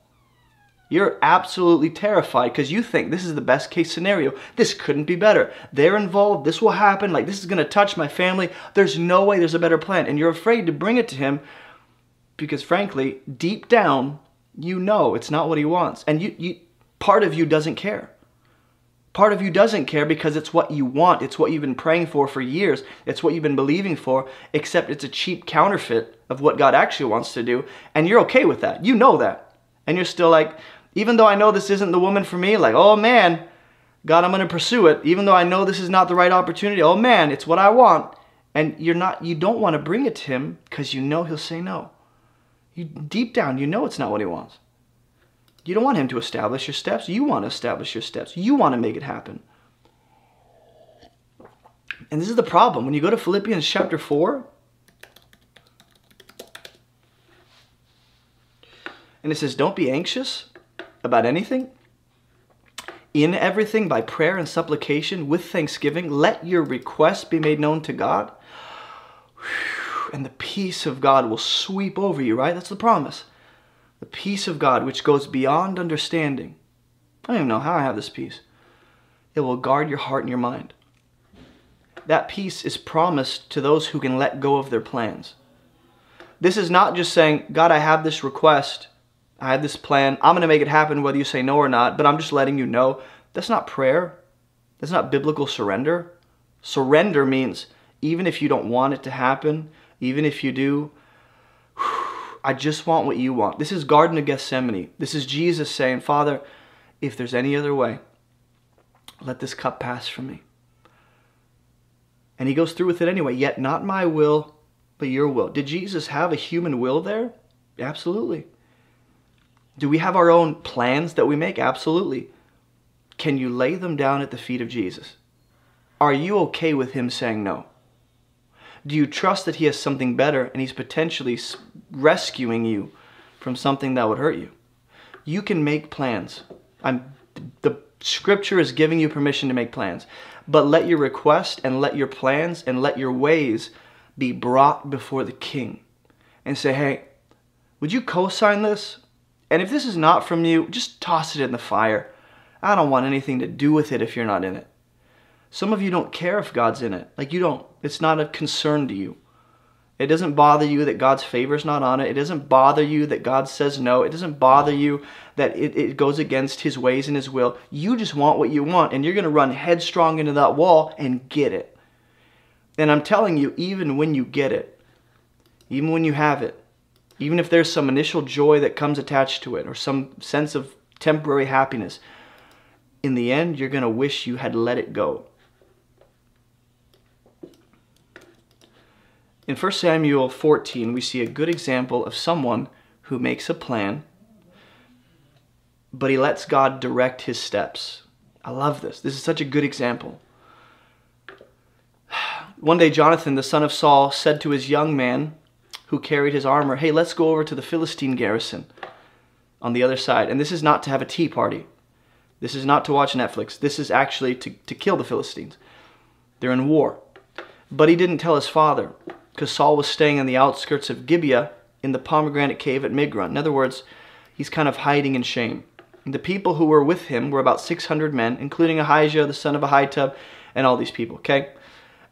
You're absolutely terrified because you think this is the best case scenario. This couldn't be better. They're involved. This will happen. Like, this is going to touch my family. There's no way there's a better plan. And you're afraid to bring it to Him because frankly, deep down, you know it's not what he wants. And you, you part of you doesn't care. Part of you doesn't care because it's what you want. It's what you've been praying for for years. It's what you've been believing for, except it's a cheap counterfeit of what God actually wants to do. And you're okay with that. You know that. And you're still like, even though I know this isn't the woman for me, like, oh man, God, I'm going to pursue it. Even though I know this is not the right opportunity, oh man, it's what I want. And you're not, you don't want to bring it to him because you know he'll say no. You deep down, you know it's not what he wants. You don't want him to establish your steps. You want to establish your steps. You want to make it happen. And this is the problem. When you go to Philippians chapter 4, and it says, Don't be anxious about anything. In everything, by prayer and supplication, with thanksgiving, let your requests be made known to God. Whew and the peace of God will sweep over you, right? That's the promise. The peace of God, which goes beyond understanding. I don't even know how I have this peace. It will guard your heart and your mind. That peace is promised to those who can let go of their plans. This is not just saying, God, I have this request. I have this plan. I'm going to make it happen whether you say no or not, but I'm just letting you know. That's not prayer. That's not biblical surrender. Surrender means even if you don't want it to happen, even if you do, I just want what you want. This is Garden of Gethsemane. This is Jesus saying, Father, if there's any other way, let this cup pass from me. And he goes through with it anyway. Yet not my will, but your will. Did Jesus have a human will there? Absolutely. Do we have our own plans that we make? Absolutely. Can you lay them down at the feet of Jesus? Are you okay with him saying no? Do you trust that He has something better and He's potentially rescuing you from something that would hurt you? You can make plans. I'm, the scripture is giving you permission to make plans. But let your request and let your plans and let your ways be brought before the king and say, hey, would you co sign this? And if this is not from you, just toss it in the fire. I don't want anything to do with it if you're not in it. Some of you don't care if God's in it. Like you don't, it's not a concern to you. It doesn't bother you that God's favor is not on it. It doesn't bother you that God says no. It doesn't bother you that it, it goes against his ways and his will. You just want what you want, and you're going to run headstrong into that wall and get it. And I'm telling you, even when you get it, even when you have it, even if there's some initial joy that comes attached to it or some sense of temporary happiness, in the end, you're going to wish you had let it go. In 1 Samuel 14, we see a good example of someone who makes a plan, but he lets God direct his steps. I love this. This is such a good example. One day, Jonathan, the son of Saul, said to his young man who carried his armor, Hey, let's go over to the Philistine garrison on the other side. And this is not to have a tea party. This is not to watch Netflix. This is actually to, to kill the Philistines. They're in war. But he didn't tell his father because Saul was staying in the outskirts of Gibeah in the pomegranate cave at Migron. In other words, he's kind of hiding in shame. The people who were with him were about 600 men, including Ahijah, the son of Ahitub, and all these people, okay?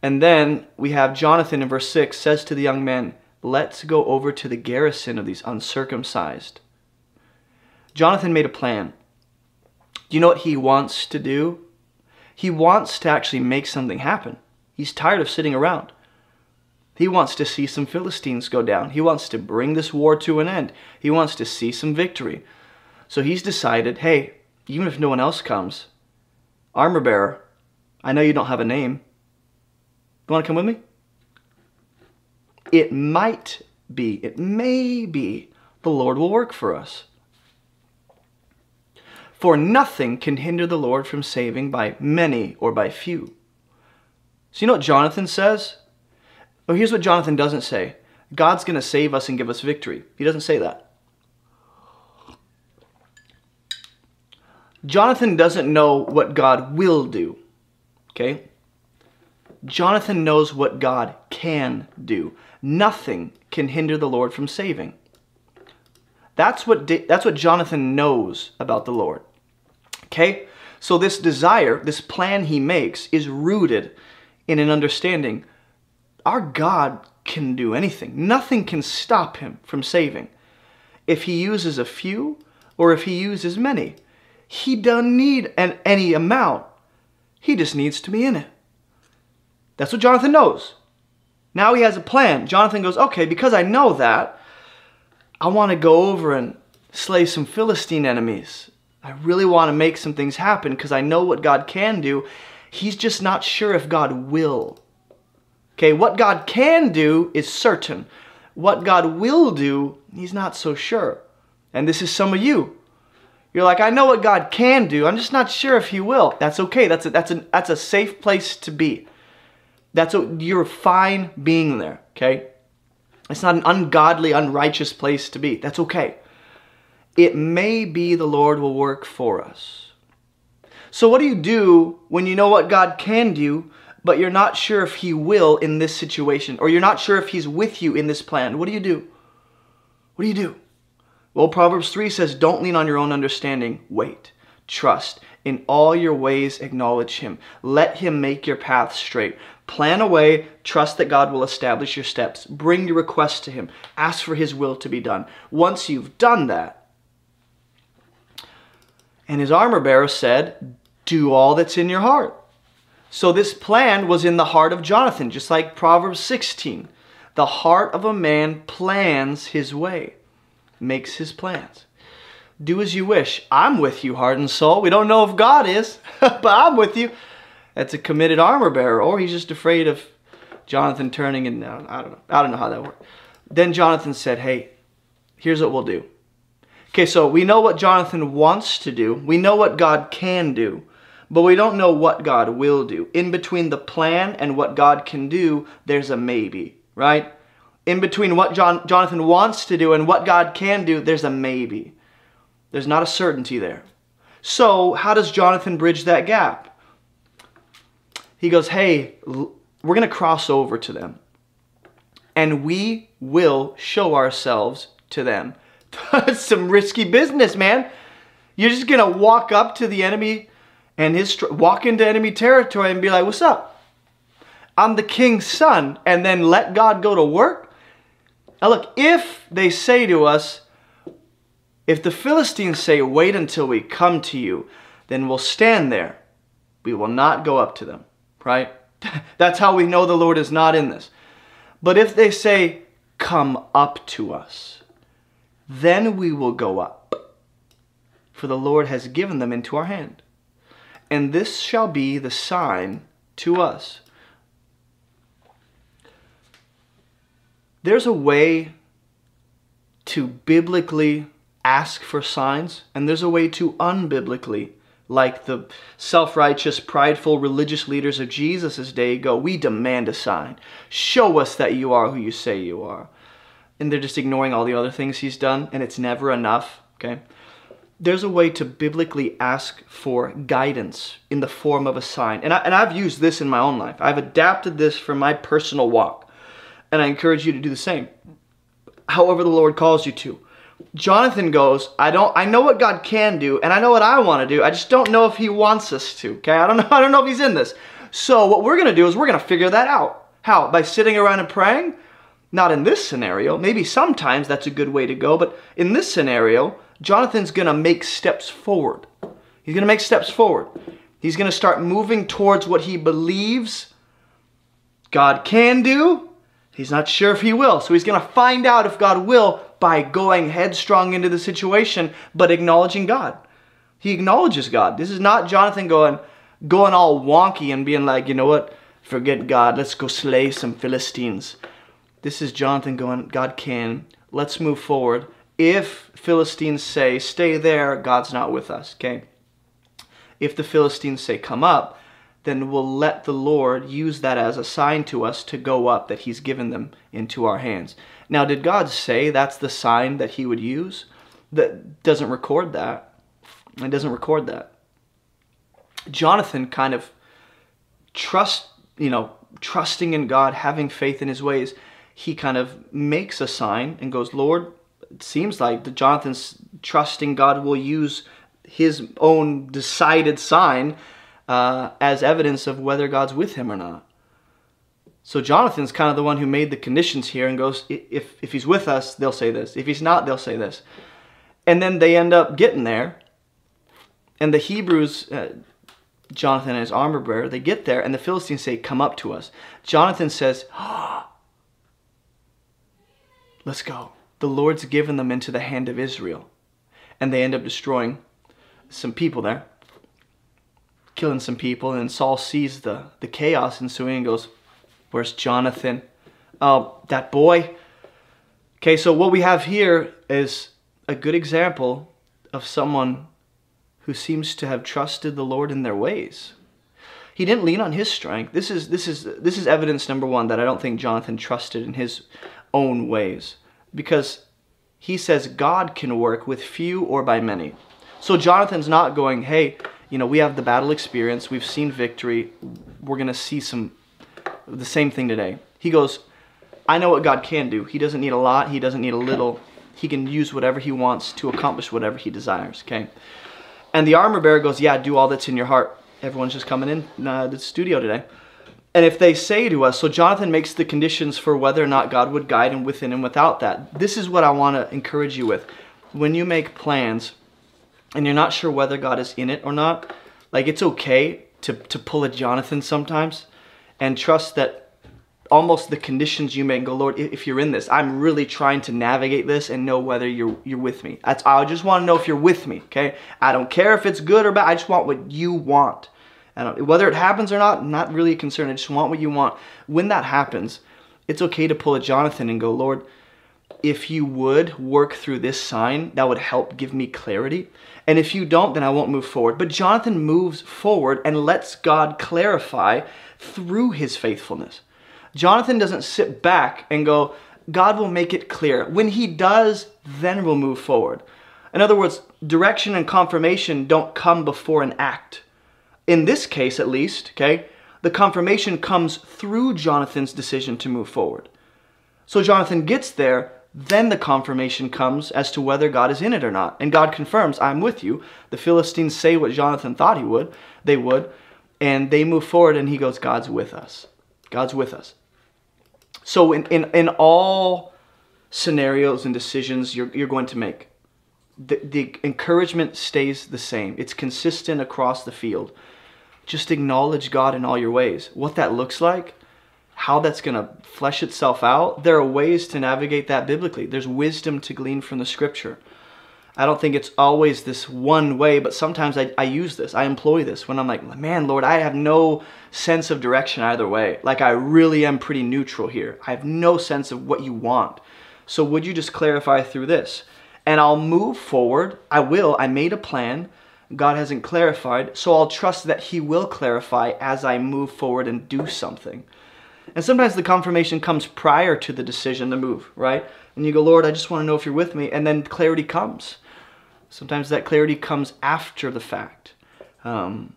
And then we have Jonathan in verse 6 says to the young men, Let's go over to the garrison of these uncircumcised. Jonathan made a plan. Do you know what he wants to do? He wants to actually make something happen. He's tired of sitting around. He wants to see some Philistines go down. He wants to bring this war to an end. He wants to see some victory. So he's decided hey, even if no one else comes, armor bearer, I know you don't have a name. You want to come with me? It might be, it may be, the Lord will work for us. For nothing can hinder the Lord from saving by many or by few. So you know what Jonathan says? Oh, here's what Jonathan doesn't say God's going to save us and give us victory. He doesn't say that. Jonathan doesn't know what God will do. Okay? Jonathan knows what God can do. Nothing can hinder the Lord from saving. That's what, that's what Jonathan knows about the Lord. Okay? So this desire, this plan he makes, is rooted in an understanding our God can do anything. Nothing can stop him from saving. If he uses a few or if he uses many, he doesn't need an, any amount. He just needs to be in it. That's what Jonathan knows. Now he has a plan. Jonathan goes, okay, because I know that, I want to go over and slay some Philistine enemies. I really want to make some things happen because I know what God can do. He's just not sure if God will. Okay, what God can do is certain. What God will do, he's not so sure. And this is some of you. You're like, I know what God can do. I'm just not sure if he will. That's okay. That's a, that's a, that's a safe place to be. That's a, you're fine being there, okay? It's not an ungodly, unrighteous place to be. That's okay. It may be the Lord will work for us. So what do you do when you know what God can do, but you're not sure if he will in this situation, or you're not sure if he's with you in this plan, what do you do? What do you do? Well, Proverbs 3 says, Don't lean on your own understanding. Wait. Trust. In all your ways, acknowledge him. Let him make your path straight. Plan a way. Trust that God will establish your steps. Bring your request to him. Ask for his will to be done. Once you've done that, and his armor bearer said, Do all that's in your heart. So this plan was in the heart of Jonathan, just like Proverbs 16. The heart of a man plans his way, makes his plans. Do as you wish. I'm with you, heart and soul. We don't know if God is, but I'm with you. That's a committed armor bearer, or he's just afraid of Jonathan turning and uh, I don't know. I don't know how that works. Then Jonathan said, Hey, here's what we'll do. Okay, so we know what Jonathan wants to do. We know what God can do but we don't know what God will do. In between the plan and what God can do, there's a maybe, right? In between what John, Jonathan wants to do and what God can do, there's a maybe. There's not a certainty there. So, how does Jonathan bridge that gap? He goes, Hey, we're going to cross over to them, and we will show ourselves to them. That's some risky business, man. You're just going to walk up to the enemy and his walk into enemy territory and be like, "What's up? I'm the king's son," and then let God go to work. Now look, if they say to us, if the Philistines say, "Wait until we come to you," then we'll stand there. We will not go up to them, right? That's how we know the Lord is not in this. But if they say, "Come up to us," then we will go up. For the Lord has given them into our hand and this shall be the sign to us. There's a way to biblically ask for signs, and there's a way to unbiblically, like the self righteous, prideful religious leaders of Jesus' day, go, We demand a sign. Show us that you are who you say you are. And they're just ignoring all the other things he's done, and it's never enough, okay? There's a way to biblically ask for guidance in the form of a sign. And, I, and I've used this in my own life. I've adapted this for my personal walk. And I encourage you to do the same. However the Lord calls you to. Jonathan goes, I don't I know what God can do and I know what I want to do. I just don't know if he wants us to. Okay? I don't know I don't know if he's in this. So what we're going to do is we're going to figure that out. How? By sitting around and praying? Not in this scenario. Maybe sometimes that's a good way to go, but in this scenario, Jonathan's going to make steps forward. He's going to make steps forward. He's going to start moving towards what he believes God can do. He's not sure if he will. So he's going to find out if God will by going headstrong into the situation, but acknowledging God. He acknowledges God. This is not Jonathan going, going all wonky and being like, you know what, forget God, let's go slay some Philistines. This is Jonathan going, God can, let's move forward. If Philistines say, stay there, God's not with us, okay? If the Philistines say, come up, then we'll let the Lord use that as a sign to us to go up, that He's given them into our hands. Now, did God say that's the sign that He would use? That doesn't record that. It doesn't record that. Jonathan kind of trust, you know, trusting in God, having faith in His ways, he kind of makes a sign and goes, Lord, seems like the Jonathan's trusting God will use his own decided sign uh, as evidence of whether God's with him or not. So Jonathan's kind of the one who made the conditions here and goes, if, if he's with us, they'll say this. If he's not, they'll say this. And then they end up getting there. And the Hebrews, uh, Jonathan and his armor bearer, they get there and the Philistines say, come up to us. Jonathan says, oh, let's go. The Lord's given them into the hand of Israel. And they end up destroying some people there killing some people, and Saul sees the, the chaos ensuing and goes, Where's Jonathan? Uh, that boy. Okay, so what we have here is a good example of someone who seems to have trusted the Lord in their ways. He didn't lean on his strength. This is this is this is evidence number one that I don't think Jonathan trusted in his own ways. Because he says God can work with few or by many. So Jonathan's not going, hey, you know, we have the battle experience, we've seen victory, we're going to see some the same thing today. He goes, I know what God can do. He doesn't need a lot, he doesn't need a little. He can use whatever he wants to accomplish whatever he desires, okay? And the armor bearer goes, Yeah, do all that's in your heart. Everyone's just coming in uh, the studio today. And if they say to us, so Jonathan makes the conditions for whether or not God would guide him within and without that. This is what I want to encourage you with. When you make plans, and you're not sure whether God is in it or not, like it's okay to, to pull a Jonathan sometimes and trust that almost the conditions you make go, Lord, if you're in this, I'm really trying to navigate this and know whether you're you're with me. That's I just want to know if you're with me, okay? I don't care if it's good or bad. I just want what you want. Whether it happens or not, not really a concern. I just want what you want. When that happens, it's okay to pull a Jonathan and go, Lord, if you would work through this sign, that would help give me clarity. And if you don't, then I won't move forward. But Jonathan moves forward and lets God clarify through his faithfulness. Jonathan doesn't sit back and go, God will make it clear. When he does, then we'll move forward. In other words, direction and confirmation don't come before an act. In this case, at least, okay, the confirmation comes through Jonathan's decision to move forward. So Jonathan gets there, then the confirmation comes as to whether God is in it or not. And God confirms, I'm with you. The Philistines say what Jonathan thought he would, they would, and they move forward and he goes, God's with us. God's with us. So in, in, in all scenarios and decisions you're, you're going to make, the, the encouragement stays the same. It's consistent across the field. Just acknowledge God in all your ways. What that looks like how that's going to flesh itself out, there are ways to navigate that biblically. There's wisdom to glean from the scripture. I don't think it's always this one way, but sometimes I, I use this. I employ this when I'm like, man, Lord, I have no sense of direction either way. Like, I really am pretty neutral here. I have no sense of what you want. So, would you just clarify through this? And I'll move forward. I will. I made a plan. God hasn't clarified. So, I'll trust that He will clarify as I move forward and do something. And sometimes the confirmation comes prior to the decision to move, right? And you go, Lord, I just want to know if you're with me. And then clarity comes. Sometimes that clarity comes after the fact. Um,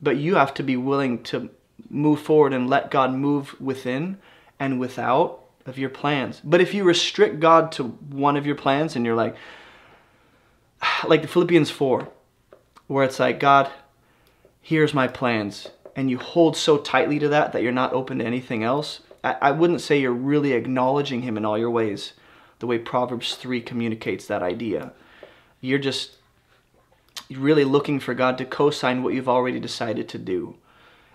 but you have to be willing to move forward and let God move within and without of your plans. But if you restrict God to one of your plans and you're like, like the Philippians 4, where it's like, God, here's my plans, and you hold so tightly to that that you're not open to anything else, I, I wouldn't say you're really acknowledging Him in all your ways, the way Proverbs 3 communicates that idea. You're just really looking for God to co sign what you've already decided to do.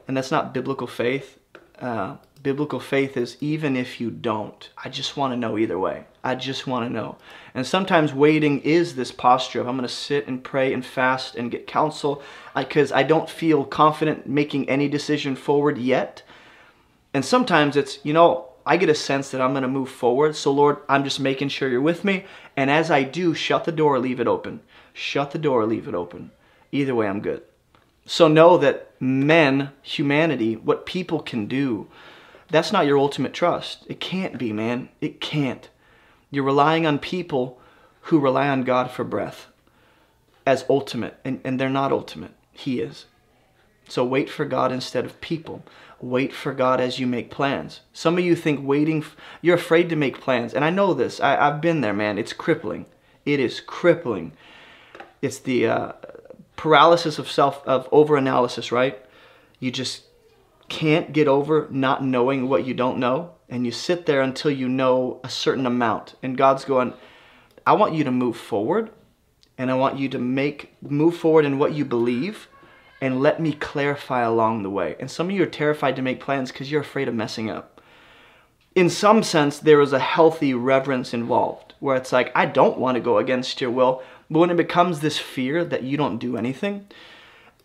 And that's not biblical faith. Uh, biblical faith is even if you don't, I just want to know either way. I just want to know. And sometimes waiting is this posture of I'm going to sit and pray and fast and get counsel because I don't feel confident making any decision forward yet. And sometimes it's, you know, I get a sense that I'm going to move forward. So, Lord, I'm just making sure you're with me. And as I do, shut the door, leave it open. Shut the door, leave it open. Either way, I'm good. So, know that men, humanity, what people can do, that's not your ultimate trust. It can't be, man. It can't. You're relying on people who rely on God for breath as ultimate, and, and they're not ultimate. He is. So wait for God instead of people. Wait for God as you make plans. Some of you think waiting, you're afraid to make plans. And I know this. I, have been there, man. It's crippling. It is crippling. It's the uh, paralysis of self, of overanalysis, right? You just can't get over not knowing what you don't know. And you sit there until you know a certain amount. And God's going, I want you to move forward. And I want you to make, move forward in what you believe and let me clarify along the way. And some of you are terrified to make plans because you're afraid of messing up. In some sense, there is a healthy reverence involved where it's like, I don't want to go against your will. But when it becomes this fear that you don't do anything,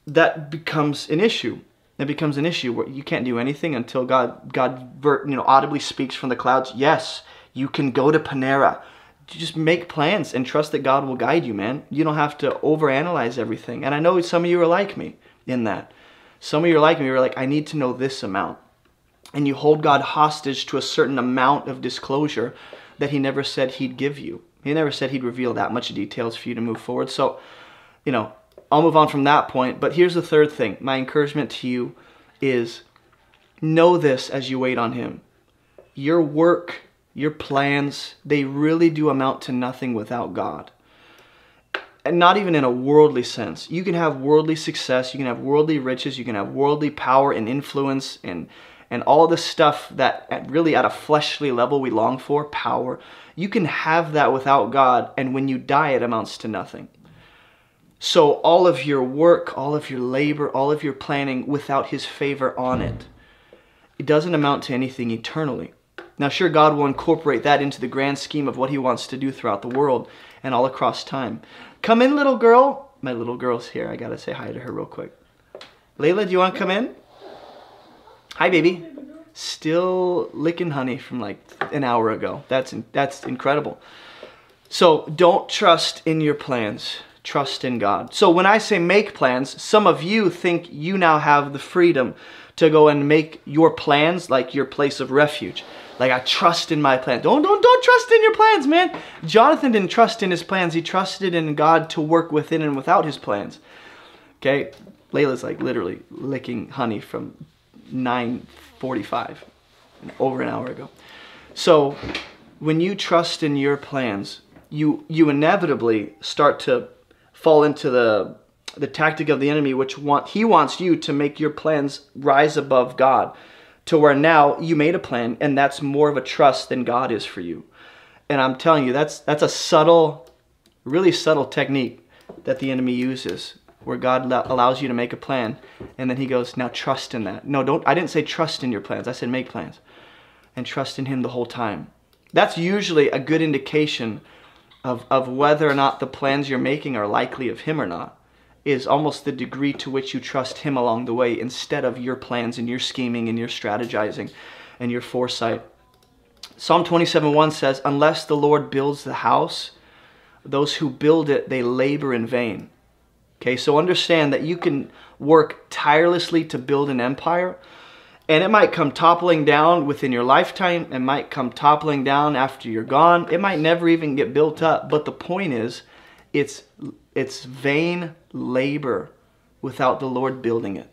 that becomes an issue. It becomes an issue where you can't do anything until God, God, you know, audibly speaks from the clouds. Yes, you can go to Panera. Just make plans and trust that God will guide you, man. You don't have to overanalyze everything. And I know some of you are like me in that. Some of you are like me, you're like, I need to know this amount. And you hold God hostage to a certain amount of disclosure that He never said He'd give you. He never said He'd reveal that much details for you to move forward. So, you know, I'll move on from that point. But here's the third thing my encouragement to you is know this as you wait on Him. Your work, your plans, they really do amount to nothing without God and not even in a worldly sense. You can have worldly success, you can have worldly riches, you can have worldly power and influence and and all the stuff that at really at a fleshly level we long for, power. You can have that without God and when you die it amounts to nothing. So all of your work, all of your labor, all of your planning without his favor on it, it doesn't amount to anything eternally. Now, sure, God will incorporate that into the grand scheme of what He wants to do throughout the world and all across time. Come in, little girl. My little girl's here. I gotta say hi to her real quick. Layla, do you want to come in? Hi, baby. Still licking honey from like an hour ago. That's that's incredible. So don't trust in your plans. Trust in God. So when I say make plans, some of you think you now have the freedom to go and make your plans like your place of refuge. Like I trust in my plans. Don't don't don't trust in your plans, man. Jonathan didn't trust in his plans. He trusted in God to work within and without his plans. Okay? Layla's like literally licking honey from 9:45 over an hour ago. So, when you trust in your plans, you you inevitably start to fall into the the tactic of the enemy which want he wants you to make your plans rise above God to where now you made a plan and that's more of a trust than God is for you. And I'm telling you, that's that's a subtle, really subtle technique that the enemy uses where God allows you to make a plan and then he goes, now trust in that. No, don't, I didn't say trust in your plans. I said make plans and trust in him the whole time. That's usually a good indication of, of whether or not the plans you're making are likely of him or not is almost the degree to which you trust Him along the way instead of your plans and your scheming and your strategizing and your foresight. Psalm 27:1 says, Unless the Lord builds the house, those who build it, they labor in vain. Okay, so understand that you can work tirelessly to build an empire, and it might come toppling down within your lifetime, it might come toppling down after you're gone, it might never even get built up. But the point is, it's it's vain labor without the Lord building it.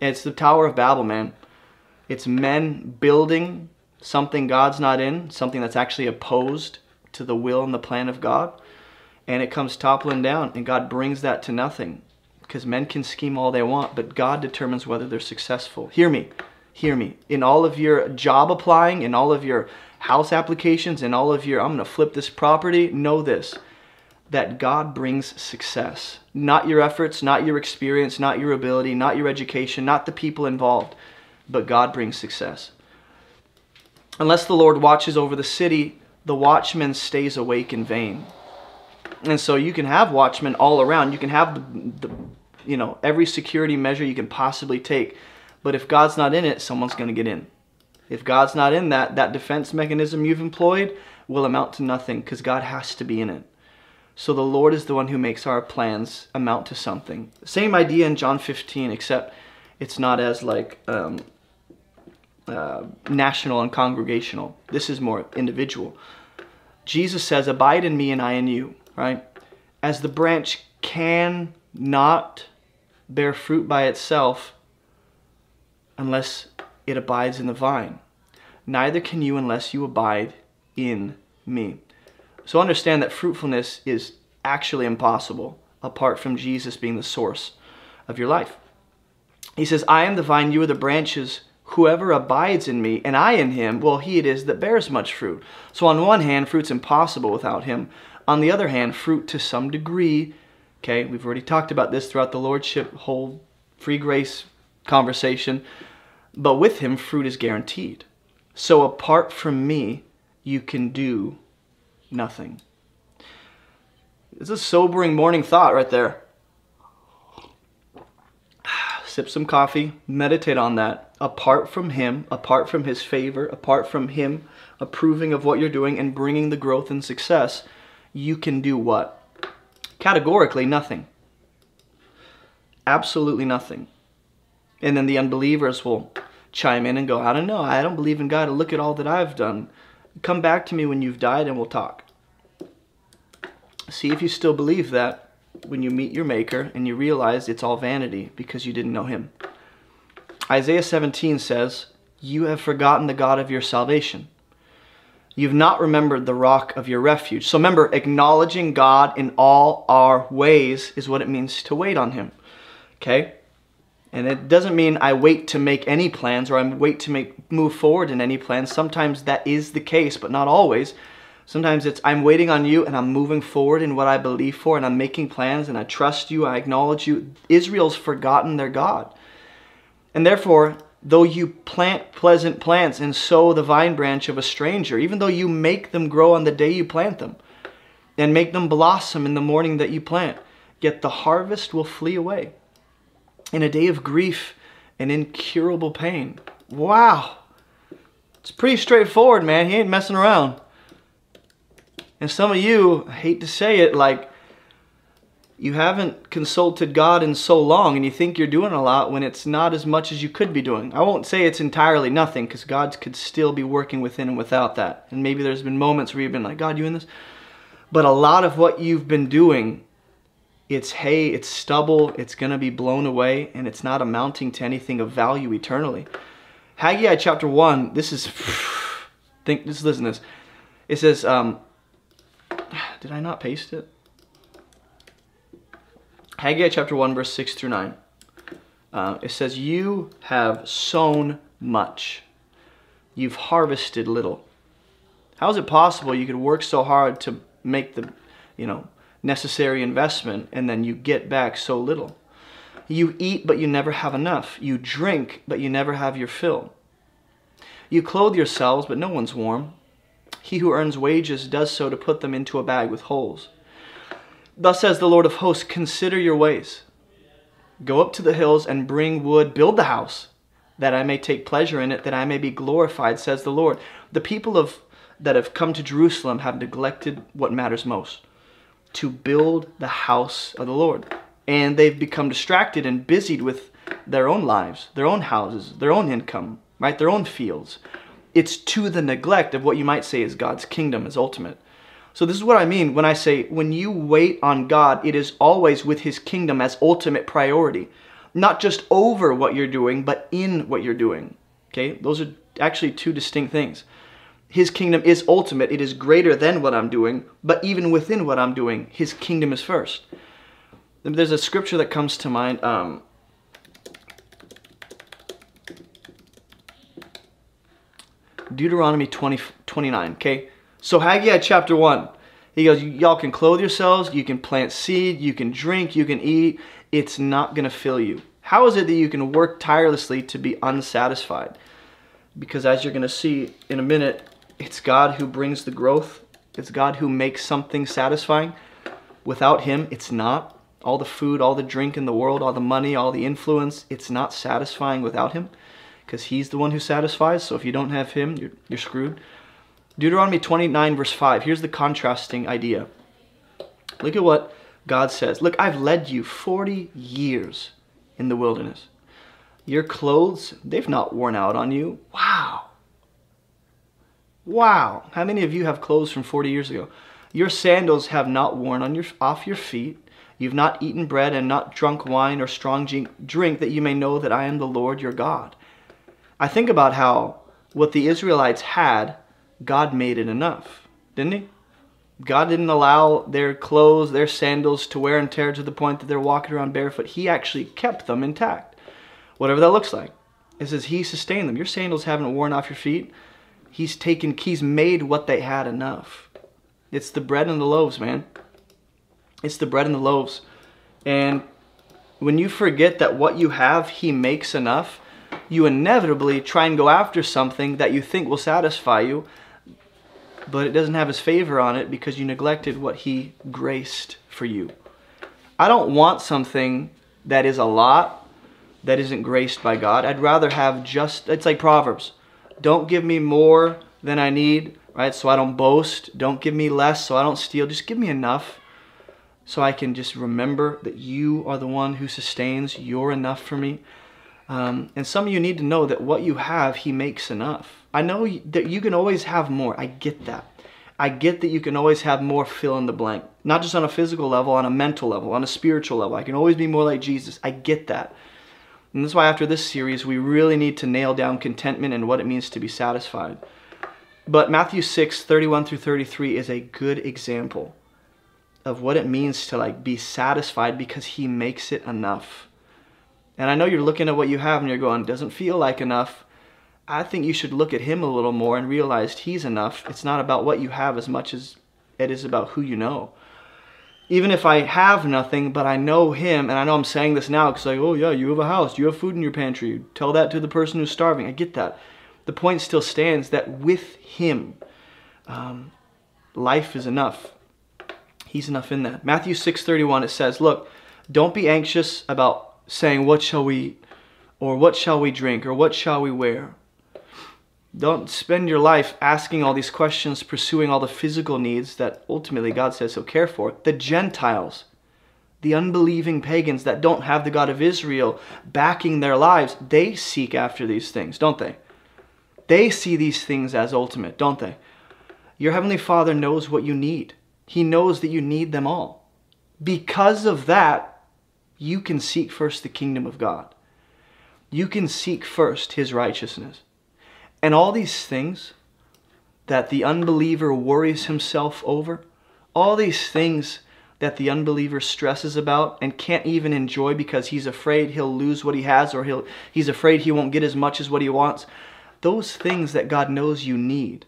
It's the Tower of Babel, man. It's men building something God's not in, something that's actually opposed to the will and the plan of God, and it comes toppling down, and God brings that to nothing. Because men can scheme all they want, but God determines whether they're successful. Hear me, hear me. In all of your job applying, in all of your house applications, in all of your, I'm going to flip this property, know this that God brings success. Not your efforts, not your experience, not your ability, not your education, not the people involved, but God brings success. Unless the Lord watches over the city, the watchman stays awake in vain. And so you can have watchmen all around. You can have the, the you know, every security measure you can possibly take. But if God's not in it, someone's going to get in. If God's not in that, that defense mechanism you've employed will amount to nothing because God has to be in it. So the Lord is the one who makes our plans amount to something. Same idea in John 15, except it's not as like um, uh, national and congregational. This is more individual. Jesus says, Abide in me and I in you, right? As the branch can not bear fruit by itself unless it abides in the vine. Neither can you unless you abide in me. So understand that fruitfulness is actually impossible apart from Jesus being the source of your life. He says, I am the vine, you are the branches. Whoever abides in me and I in him, well, he it is that bears much fruit. So, on one hand, fruit's impossible without him. On the other hand, fruit to some degree, okay, we've already talked about this throughout the Lordship whole free grace conversation, but with him, fruit is guaranteed. So, apart from me, you can do nothing. It's a sobering morning thought right there sip some coffee, meditate on that. Apart from Him, apart from His favor, apart from Him approving of what you're doing and bringing the growth and success, you can do what? Categorically, nothing. Absolutely nothing. And then the unbelievers will chime in and go, I don't know, I don't believe in God. Look at all that I've done. Come back to me when you've died and we'll talk. See if you still believe that when you meet your Maker and you realize it's all vanity because you didn't know Him. Isaiah 17 says, You have forgotten the God of your salvation. You've not remembered the rock of your refuge. So remember, acknowledging God in all our ways is what it means to wait on Him. Okay? And it doesn't mean I wait to make any plans or I wait to make move forward in any plans. Sometimes that is the case, but not always. Sometimes it's I'm waiting on you and I'm moving forward in what I believe for and I'm making plans and I trust you, I acknowledge you. Israel's forgotten their God. And therefore, though you plant pleasant plants and sow the vine branch of a stranger, even though you make them grow on the day you plant them and make them blossom in the morning that you plant, yet the harvest will flee away in a day of grief and incurable pain. Wow. It's pretty straightforward, man. He ain't messing around. And some of you, I hate to say it, like you haven't consulted God in so long and you think you're doing a lot when it's not as much as you could be doing. I won't say it's entirely nothing because God could still be working within and without that. And maybe there's been moments where you've been like, God, you in this? But a lot of what you've been doing, it's hay, it's stubble, it's going to be blown away, and it's not amounting to anything of value eternally. Haggai chapter 1, this is, think, just listen to this. It says, um, did I not paste it? Haggai chapter 1, verse 6 through 9. Uh, it says, You have sown much, you've harvested little. How is it possible you could work so hard to make the, you know, necessary investment and then you get back so little? You eat, but you never have enough. You drink, but you never have your fill. You clothe yourselves, but no one's warm. He who earns wages does so to put them into a bag with holes. Thus says the Lord of hosts, consider your ways. Go up to the hills and bring wood, build the house, that I may take pleasure in it, that I may be glorified, says the Lord. The people of that have come to Jerusalem have neglected what matters most, to build the house of the Lord. And they've become distracted and busied with their own lives, their own houses, their own income, right? Their own fields it's to the neglect of what you might say is God's kingdom is ultimate. So this is what I mean when I say when you wait on God, it is always with his kingdom as ultimate priority. Not just over what you're doing, but in what you're doing. Okay? Those are actually two distinct things. His kingdom is ultimate, it is greater than what I'm doing, but even within what I'm doing, his kingdom is first. There's a scripture that comes to mind. Um, Deuteronomy 20, 29, okay? So Haggai chapter 1, he goes, y'all can clothe yourselves, you can plant seed, you can drink, you can eat. It's not going to fill you. How is it that you can work tirelessly to be unsatisfied? Because as you're going to see in a minute, it's God who brings the growth. It's God who makes something satisfying. Without him, it's not. All the food, all the drink in the world, all the money, all the influence, it's not satisfying without him because he's the one who satisfies. So if you don't have him, you're, you're screwed. Deuteronomy 29, verse 5. Here's the contrasting idea. Look at what God says. Look, I've led you 40 years in the wilderness. Your clothes, they've not worn out on you. Wow. Wow. How many of you have clothes from 40 years ago? Your sandals have not worn on your, off your feet. You've not eaten bread and not drunk wine or strong drink that you may know that I am the Lord your God. I think about how what the Israelites had, God made it enough, didn't He? God didn't allow their clothes, their sandals to wear and tear to the point that they're walking around barefoot. He actually kept them intact, whatever that looks like. It says He sustained them. Your sandals haven't worn off your feet. He's taken, He's made what they had enough. It's the bread and the loaves, man. It's the bread and the loaves. And when you forget that what you have, He makes enough, you inevitably try and go after something that you think will satisfy you, but it doesn't have his favor on it because you neglected what he graced for you. I don't want something that is a lot that isn't graced by God. I'd rather have just, it's like Proverbs. Don't give me more than I need, right? So I don't boast. Don't give me less so I don't steal. Just give me enough so I can just remember that you are the one who sustains. You're enough for me. Um, and some of you need to know that what you have, He makes enough. I know that you can always have more. I get that. I get that you can always have more fill in the blank. Not just on a physical level, on a mental level, on a spiritual level. I can always be more like Jesus. I get that. And that's why after this series, we really need to nail down contentment and what it means to be satisfied. But Matthew 6, 31 through 33 is a good example of what it means to like be satisfied because he makes it enough. And I know you're looking at what you have and you're going, doesn't feel like enough. I think you should look at him a little more and realize he's enough. It's not about what you have as much as it is about who you know. Even if I have nothing, but I know him, and I know I'm saying this now because like, oh yeah, you have a house, you have food in your pantry. Tell that to the person who's starving. I get that. The point still stands that with him, um, life is enough. He's enough in that. Matthew 6:31 it says, "Look, don't be anxious about saying, What shall we eat? Or what shall we drink? Or what shall we wear? Don't spend your life asking all these questions, pursuing all the physical needs that ultimately God says He'll care for. The Gentiles, the unbelieving pagans that don't have the God of Israel backing their lives, they seek after these things, don't they? They see these things as ultimate, don't they? Your Heavenly Father knows what you need. He knows that you need them all. Because of that, you can seek first the kingdom of God. You can seek first his righteousness. And all these things that the unbeliever worries himself over, all these things that the unbeliever stresses about and can't even enjoy because he's afraid he'll lose what he has or he'll, he's afraid he won't get as much as what he wants, those things that God knows you need,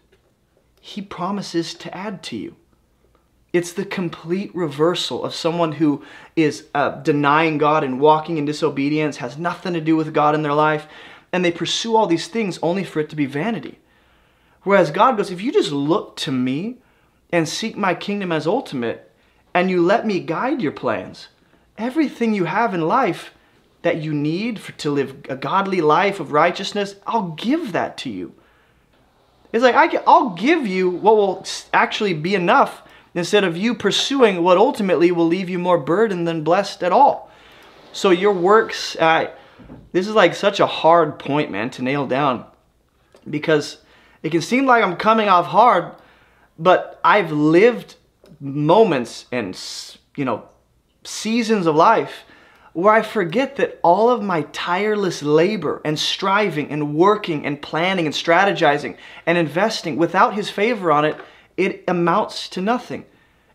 he promises to add to you. It's the complete reversal of someone who is uh, denying God and walking in disobedience, has nothing to do with God in their life, and they pursue all these things only for it to be vanity. Whereas God goes, if you just look to me and seek my kingdom as ultimate, and you let me guide your plans, everything you have in life that you need for, to live a godly life of righteousness, I'll give that to you. It's like I, I'll give you what will actually be enough instead of you pursuing what ultimately will leave you more burdened than blessed at all. So your works, uh, this is like such a hard point, man, to nail down because it can seem like I'm coming off hard, but I've lived moments and, you know, seasons of life where I forget that all of my tireless labor and striving and working and planning and strategizing and investing without His favor on it, it amounts to nothing.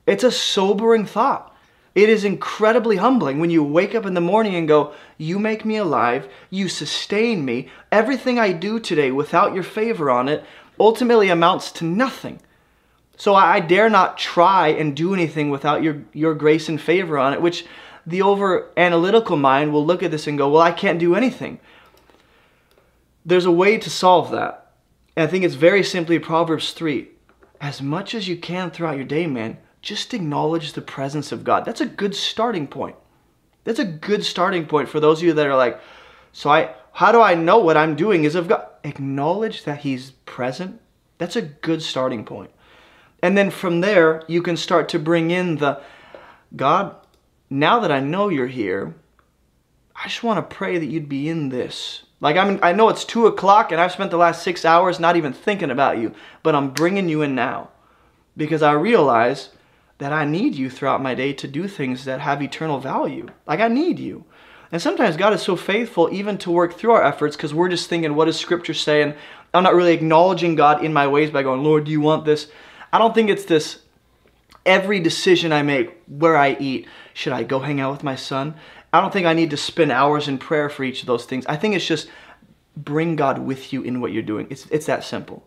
It's a sobering thought. It is incredibly humbling when you wake up in the morning and go, You make me alive, you sustain me. Everything I do today without your favor on it ultimately amounts to nothing. So I dare not try and do anything without your, your grace and favor on it, which the over analytical mind will look at this and go, Well, I can't do anything. There's a way to solve that. And I think it's very simply Proverbs 3. As much as you can throughout your day, man, just acknowledge the presence of God. That's a good starting point. That's a good starting point for those of you that are like, so I how do I know what I'm doing is of God? Acknowledge that He's present. That's a good starting point. And then from there, you can start to bring in the God, now that I know you're here, I just want to pray that you'd be in this. Like I'm, I know it's two o'clock and I've spent the last six hours not even thinking about you, but I'm bringing you in now because I realize that I need you throughout my day to do things that have eternal value. Like I need you. And sometimes God is so faithful even to work through our efforts because we're just thinking, what does Scripture say? And I'm not really acknowledging God in my ways by going, Lord, do you want this? I don't think it's this every decision I make, where I eat, should I go hang out with my son? I don't think I need to spend hours in prayer for each of those things. I think it's just bring God with you in what you're doing. It's, it's that simple.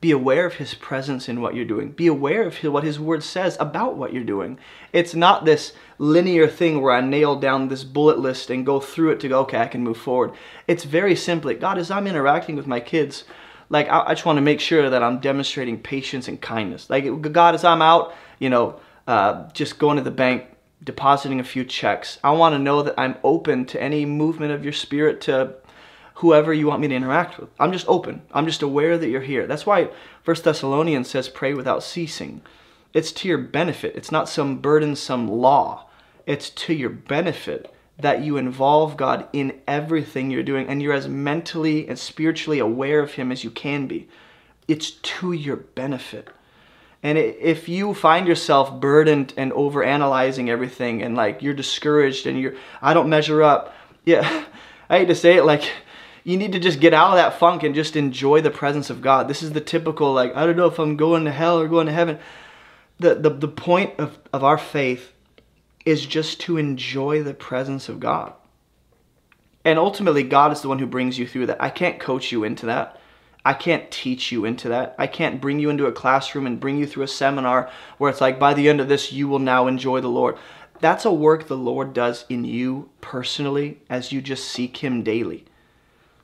Be aware of his presence in what you're doing. Be aware of what his word says about what you're doing. It's not this linear thing where I nail down this bullet list and go through it to go, okay, I can move forward. It's very simply, God, as I'm interacting with my kids, like I, just want to make sure that I'm demonstrating patience and kindness. Like God, as I'm out, you know, uh, just going to the bank, depositing a few checks, I want to know that I'm open to any movement of your spirit to whoever you want me to interact with. I'm just open. I'm just aware that you're here. That's why First Thessalonians says pray without ceasing. It's to your benefit. It's not some burdensome law. It's to your benefit that you involve God in everything you're doing and you're as mentally and spiritually aware of Him as you can be. It's to your benefit. And if you find yourself burdened and over analyzing everything and like you're discouraged and you're, I don't measure up, yeah, I hate to say it, like you need to just get out of that funk and just enjoy the presence of God. This is the typical, like, I don't know if I'm going to hell or going to heaven. The, the, the point of, of our faith is just to enjoy the presence of God. And ultimately, God is the one who brings you through that. I can't coach you into that. I can't teach you into that. I can't bring you into a classroom and bring you through a seminar where it's like, by the end of this, you will now enjoy the Lord. That's a work the Lord does in you personally as you just seek Him daily.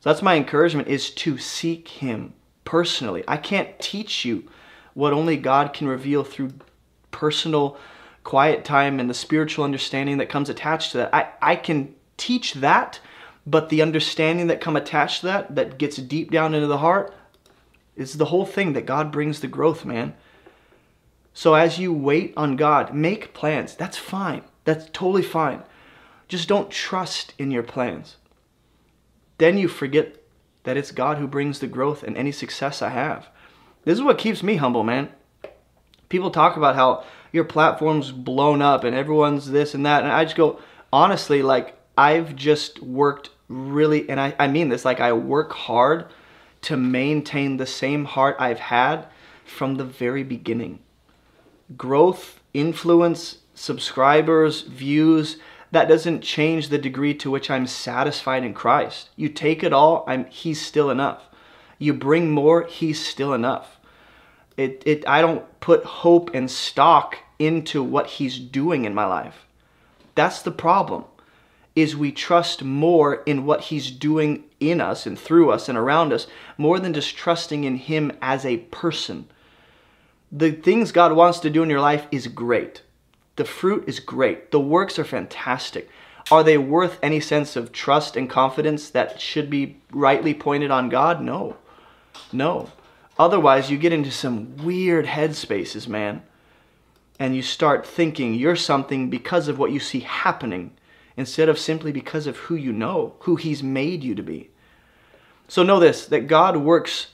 So that's my encouragement is to seek him personally. I can't teach you what only God can reveal through personal quiet time and the spiritual understanding that comes attached to that. I, I can teach that, but the understanding that come attached to that, that gets deep down into the heart, is the whole thing that God brings the growth, man. So as you wait on God, make plans. That's fine. That's totally fine. Just don't trust in your plans then you forget that it's God who brings the growth and any success I have. This is what keeps me humble, man. People talk about how your platform's blown up and everyone's this and that. And I just go, honestly, like, I've just worked really, and I, I mean this, like, I work hard to maintain the same heart I've had from the very beginning. Growth, influence, subscribers, views, that doesn't change the degree to which I'm satisfied in Christ. You take it all, I'm he's still enough. You bring more, he's still enough. It, it I don't put hope and stock into what he's doing in my life. That's the problem. Is we trust more in what he's doing in us and through us and around us more than just trusting in him as a person. The things God wants to do in your life is great. The fruit is great. The works are fantastic. Are they worth any sense of trust and confidence that should be rightly pointed on God? No. No. Otherwise, you get into some weird headspaces, man. And you start thinking you're something because of what you see happening instead of simply because of who you know, who He's made you to be. So know this that God works,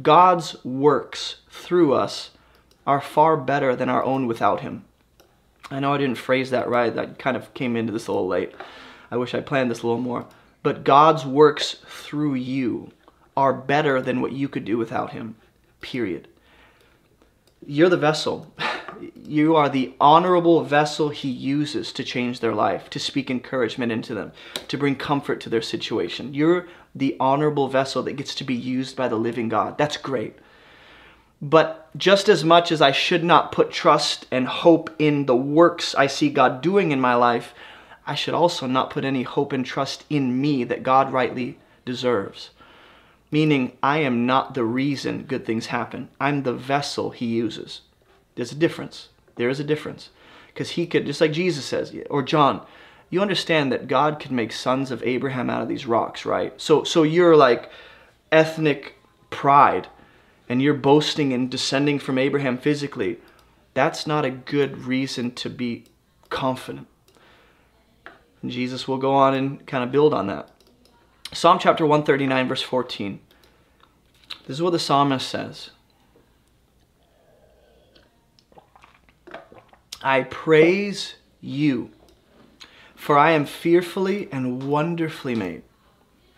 God's works through us are far better than our own without Him. I know I didn't phrase that right. That kind of came into this a little late. I wish I planned this a little more. But God's works through you are better than what you could do without Him. Period. You're the vessel. You are the honorable vessel He uses to change their life, to speak encouragement into them, to bring comfort to their situation. You're the honorable vessel that gets to be used by the living God. That's great. But just as much as I should not put trust and hope in the works I see God doing in my life, I should also not put any hope and trust in me that God rightly deserves. Meaning, I am not the reason good things happen. I'm the vessel He uses. There's a difference. There is a difference. Because He could, just like Jesus says, or John, you understand that God could make sons of Abraham out of these rocks, right? So, so you're like ethnic pride and you're boasting and descending from Abraham physically, that's not a good reason to be confident. And Jesus will go on and kind of build on that. Psalm chapter 139, verse 14. This is what the psalmist says I praise you, for I am fearfully and wonderfully made.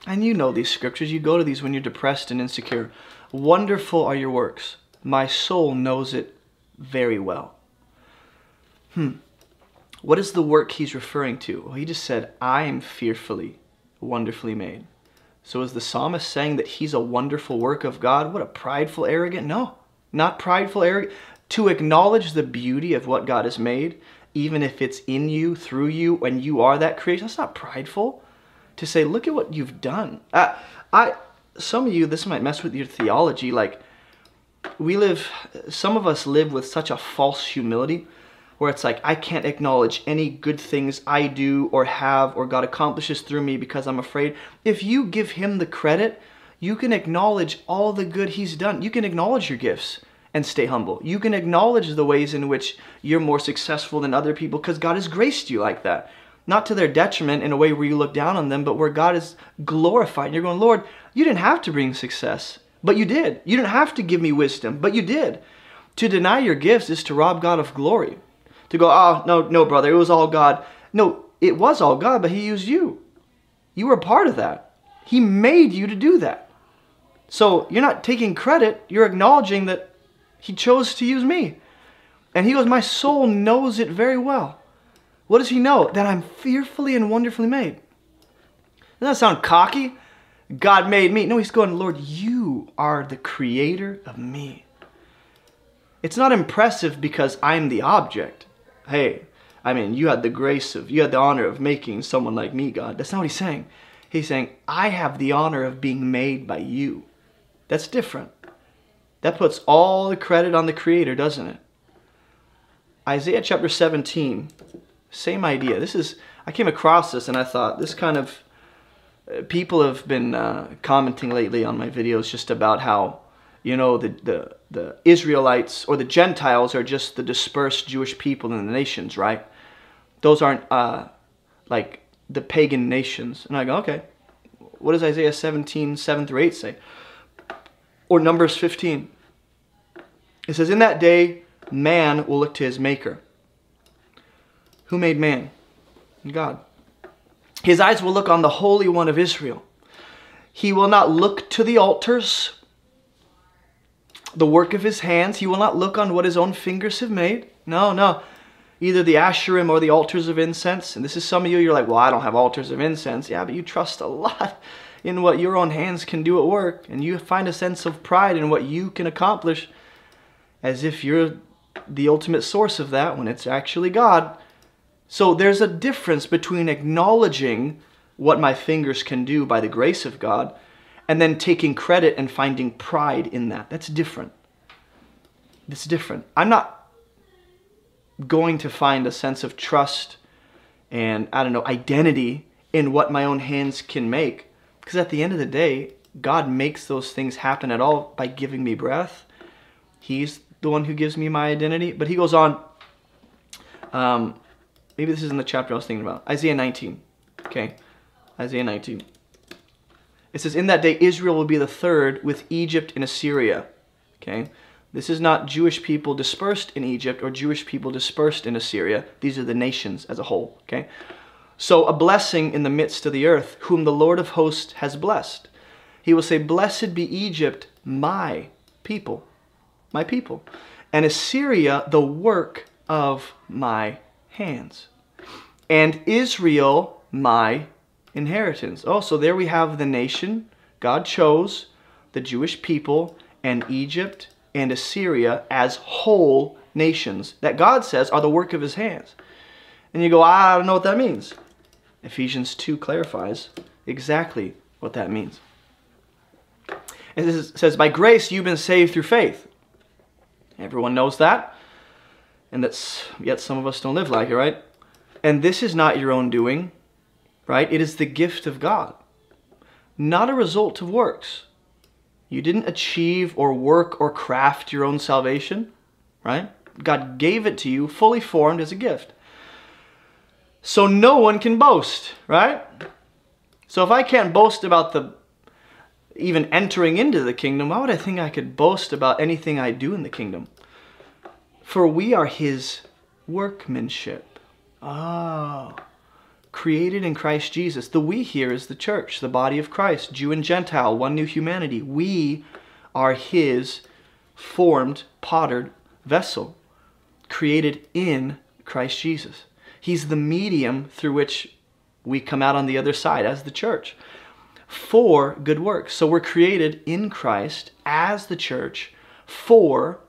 And you know these scriptures. You go to these when you're depressed and insecure. Wonderful are your works. My soul knows it very well. Hmm. What is the work he's referring to? Well, he just said, I am fearfully, wonderfully made. So is the psalmist saying that he's a wonderful work of God? What a prideful, arrogant? No, not prideful, arrogant. To acknowledge the beauty of what God has made, even if it's in you, through you, and you are that creation, that's not prideful. To say, look at what you've done. I, I, some of you, this might mess with your theology. Like, we live, some of us live with such a false humility where it's like, I can't acknowledge any good things I do or have or God accomplishes through me because I'm afraid. If you give Him the credit, you can acknowledge all the good He's done. You can acknowledge your gifts and stay humble. You can acknowledge the ways in which you're more successful than other people because God has graced you like that. Not to their detriment in a way where you look down on them, but where God is glorified. And you're going, Lord, you didn't have to bring success, but you did. You didn't have to give me wisdom, but you did. To deny your gifts is to rob God of glory. To go, oh, no, no, brother, it was all God. No, it was all God, but He used you. You were part of that. He made you to do that. So you're not taking credit, you're acknowledging that He chose to use me. And He goes, My soul knows it very well. What does He know? That I'm fearfully and wonderfully made. Doesn't that sound cocky? God made me. No, he's going, Lord, you are the creator of me. It's not impressive because I'm the object. Hey, I mean, you had the grace of, you had the honor of making someone like me, God. That's not what he's saying. He's saying, I have the honor of being made by you. That's different. That puts all the credit on the creator, doesn't it? Isaiah chapter 17, same idea. This is, I came across this and I thought, this kind of people have been uh, commenting lately on my videos just about how you know the, the the Israelites or the Gentiles are just the dispersed Jewish people in the nations, right? Those aren't uh, like the pagan nations. And I go, okay, what does Isaiah 17, 7 through 8 say? Or Numbers 15. It says, In that day, man will look to his maker. Who made man? God. His eyes will look on the Holy One of Israel. He will not look to the altars, the work of his hands. He will not look on what his own fingers have made. No, no. Either the Asherim or the altars of incense. And this is some of you, you're like, well, I don't have altars of incense. Yeah, but you trust a lot in what your own hands can do at work. And you find a sense of pride in what you can accomplish as if you're the ultimate source of that when it's actually God. So there's a difference between acknowledging what my fingers can do by the grace of God and then taking credit and finding pride in that. That's different. It's different. I'm not going to find a sense of trust and, I don't know, identity in what my own hands can make. Because at the end of the day, God makes those things happen at all by giving me breath. He's the one who gives me my identity. But he goes on, um, maybe this is in the chapter I was thinking about. Isaiah 19. Okay. Isaiah 19. It says, In that day Israel will be the third with Egypt and Assyria. Okay. This is not Jewish people dispersed in Egypt or Jewish people dispersed in Assyria. These are the nations as a whole. Okay. So, a blessing in the midst of the earth, whom the Lord of hosts has blessed. He will say, Blessed be Egypt, my people, my people, and Assyria, the work of my hands, and Israel, my inheritance. Oh, so there we have the nation God chose, the Jewish people, and Egypt and Assyria as whole nations that God says are the work of his hands. And you go, ah, I don't know what that means. Ephesians 2 clarifies exactly what that means. It says, By grace you've been saved through faith. Everyone knows that. And that's yet some of us don't live like it, right? And this is not your own doing, right? It is the gift of God, not a result of works. You didn't achieve or work or craft your own salvation, right? God gave it to you fully formed as a gift. So no one can boast, right? So if I can't boast about the even entering into the kingdom, why would I think I could boast about anything I do in the kingdom? For we are his workmanship. Oh, created in Christ Jesus. The we here is the church, the body of Christ, Jew and Gentile, one new humanity. We are his formed, pottered vessel, created in Christ Jesus. He's the medium through which we come out on the other side as the church for good works. So we're created in Christ as the church for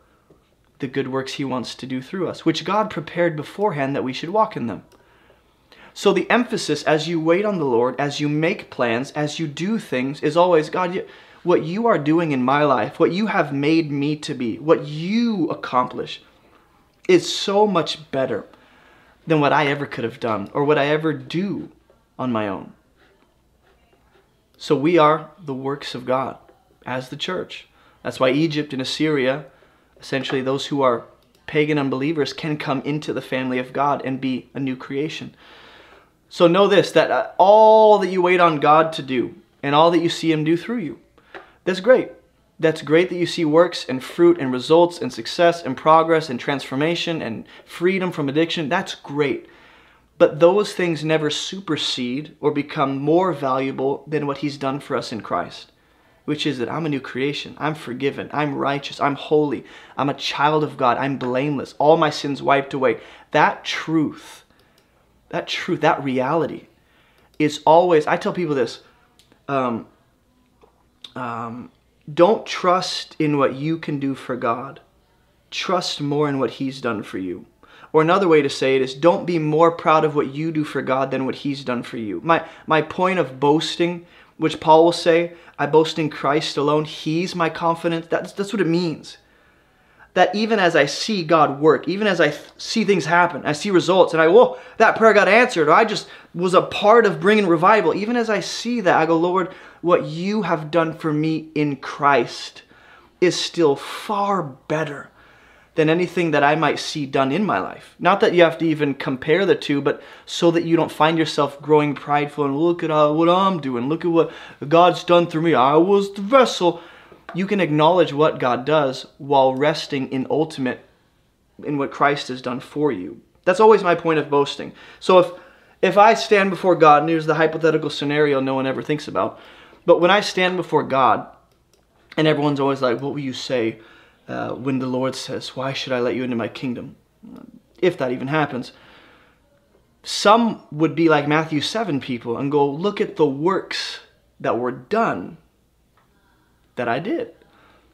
the good works he wants to do through us, which God prepared beforehand that we should walk in them. So the emphasis as you wait on the Lord, as you make plans, as you do things, is always God, what you are doing in my life, what you have made me to be, what you accomplish is so much better than what I ever could have done or what I ever do on my own. So we are the works of God as the church. That's why Egypt and Assyria, essentially those who are pagan unbelievers, can come into the family of God and be a new creation. So know this that uh, all that you wait on God to do and all that you see Him do through you, that's great. That's great that you see works and fruit and results and success and progress and transformation and freedom from addiction. That's great. But those things never supersede or become more valuable than what He's done for us in Christ, which is that I'm a new creation. I'm forgiven. I'm righteous. I'm holy. I'm a child of God. I'm blameless. All my sins wiped away. That truth that truth, that reality is always, I tell people this, um, um, don't trust in what you can do for God. Trust more in what He's done for you. Or another way to say it is don't be more proud of what you do for God than what He's done for you. My, my point of boasting, which Paul will say, I boast in Christ alone, He's my confidence. That's, that's what it means that even as I see God work, even as I th- see things happen, I see results, and I, whoa, that prayer got answered, or I just was a part of bringing revival, even as I see that, I go, Lord, what you have done for me in Christ is still far better than anything that I might see done in my life. Not that you have to even compare the two, but so that you don't find yourself growing prideful and look at uh, what I'm doing, look at what God's done through me. I was the vessel you can acknowledge what God does while resting in ultimate in what Christ has done for you. That's always my point of boasting. So if if I stand before God, and here's the hypothetical scenario no one ever thinks about, but when I stand before God, and everyone's always like, "What will you say uh, when the Lord says, Why should I let you into my kingdom?" If that even happens. Some would be like Matthew 7 people and go, Look at the works that were done that I did.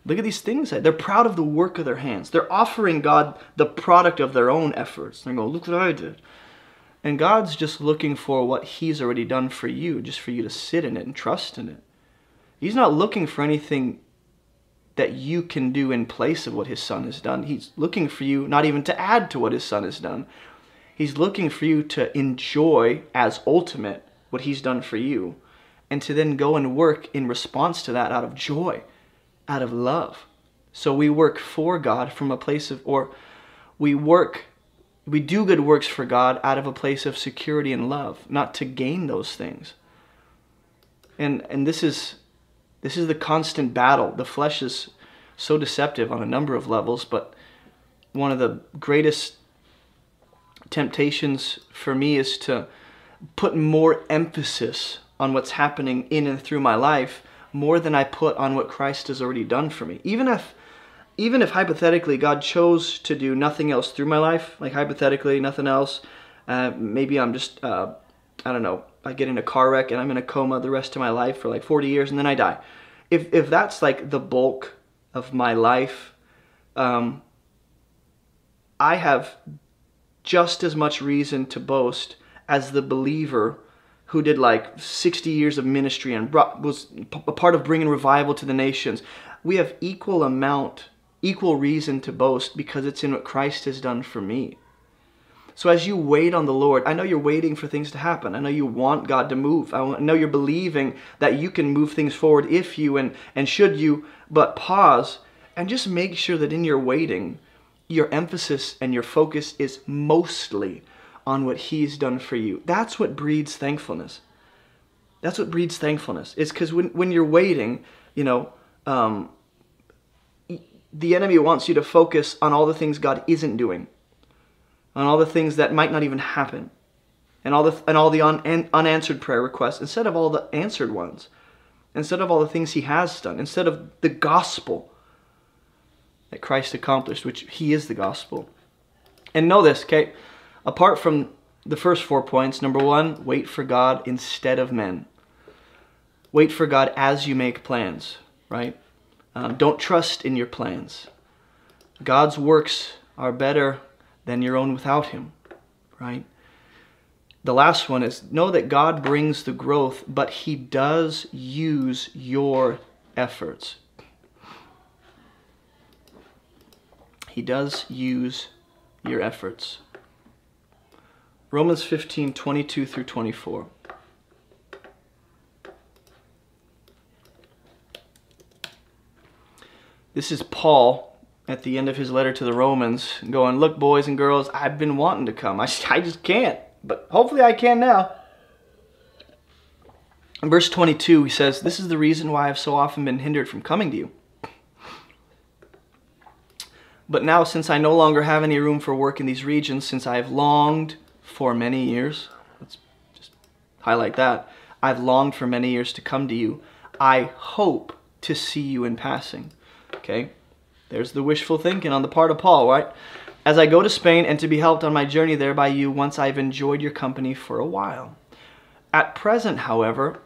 Look at these things. They're proud of the work of their hands. They're offering God the product of their own efforts. They're going, look what I did. And God's just looking for what He's already done for you, just for you to sit in it and trust in it. He's not looking for anything that you can do in place of what His Son has done. He's looking for you not even to add to what His Son has done. He's looking for you to enjoy as ultimate what He's done for you and to then go and work in response to that out of joy, out of love. So we work for God from a place of, or we work, we do good works for God out of a place of security and love, not to gain those things. And, and this is, this is the constant battle. The flesh is so deceptive on a number of levels, but one of the greatest temptations for me is to put more emphasis on what's happening in and through my life more than I put on what Christ has already done for me. Even if even if hypothetically God chose to do nothing else through my life, like hypothetically nothing else, uh, maybe I'm just uh, I don't know, I get in a car wreck and I'm in a coma the rest of my life for like 40 years and then I die. If if that's like the bulk of my life, um, I have just as much reason to boast as the believer who did like 60 years of ministry and brought, was a part of bringing revival to the nations. We have equal amount, equal reason to boast because it's in what Christ has done for me. So as you wait on the Lord, I know you're waiting for things to happen. I know you want God to move. I know you're believing that you can move things forward if you and, and should you, but pause and just make sure that in your waiting, your emphasis and your focus is mostly on what He's done for you. That's what breeds thankfulness. That's what breeds thankfulness. It's because when, when you're waiting, you know, um, the enemy wants you to focus on all the things God isn't doing, on all the things that might not even happen, and all the and all the un, unanswered prayer requests instead of all the answered ones, instead of all the things He has done, instead of the gospel that Christ accomplished, which He is the gospel. And know this, okay? Apart from the first four points, number one, wait for God instead of men. Wait for God as you make plans, right? Um, don't trust in your plans. God's works are better than your own without Him, right? The last one is know that God brings the growth, but He does use your efforts. He does use your efforts. Romans 15, 22 through 24. This is Paul at the end of his letter to the Romans going, Look, boys and girls, I've been wanting to come. I, I just can't, but hopefully I can now. In verse 22, he says, This is the reason why I've so often been hindered from coming to you. But now, since I no longer have any room for work in these regions, since I have longed for many years. Let's just highlight that. I've longed for many years to come to you. I hope to see you in passing. Okay? There's the wishful thinking on the part of Paul, right? As I go to Spain and to be helped on my journey there by you once I've enjoyed your company for a while. At present, however,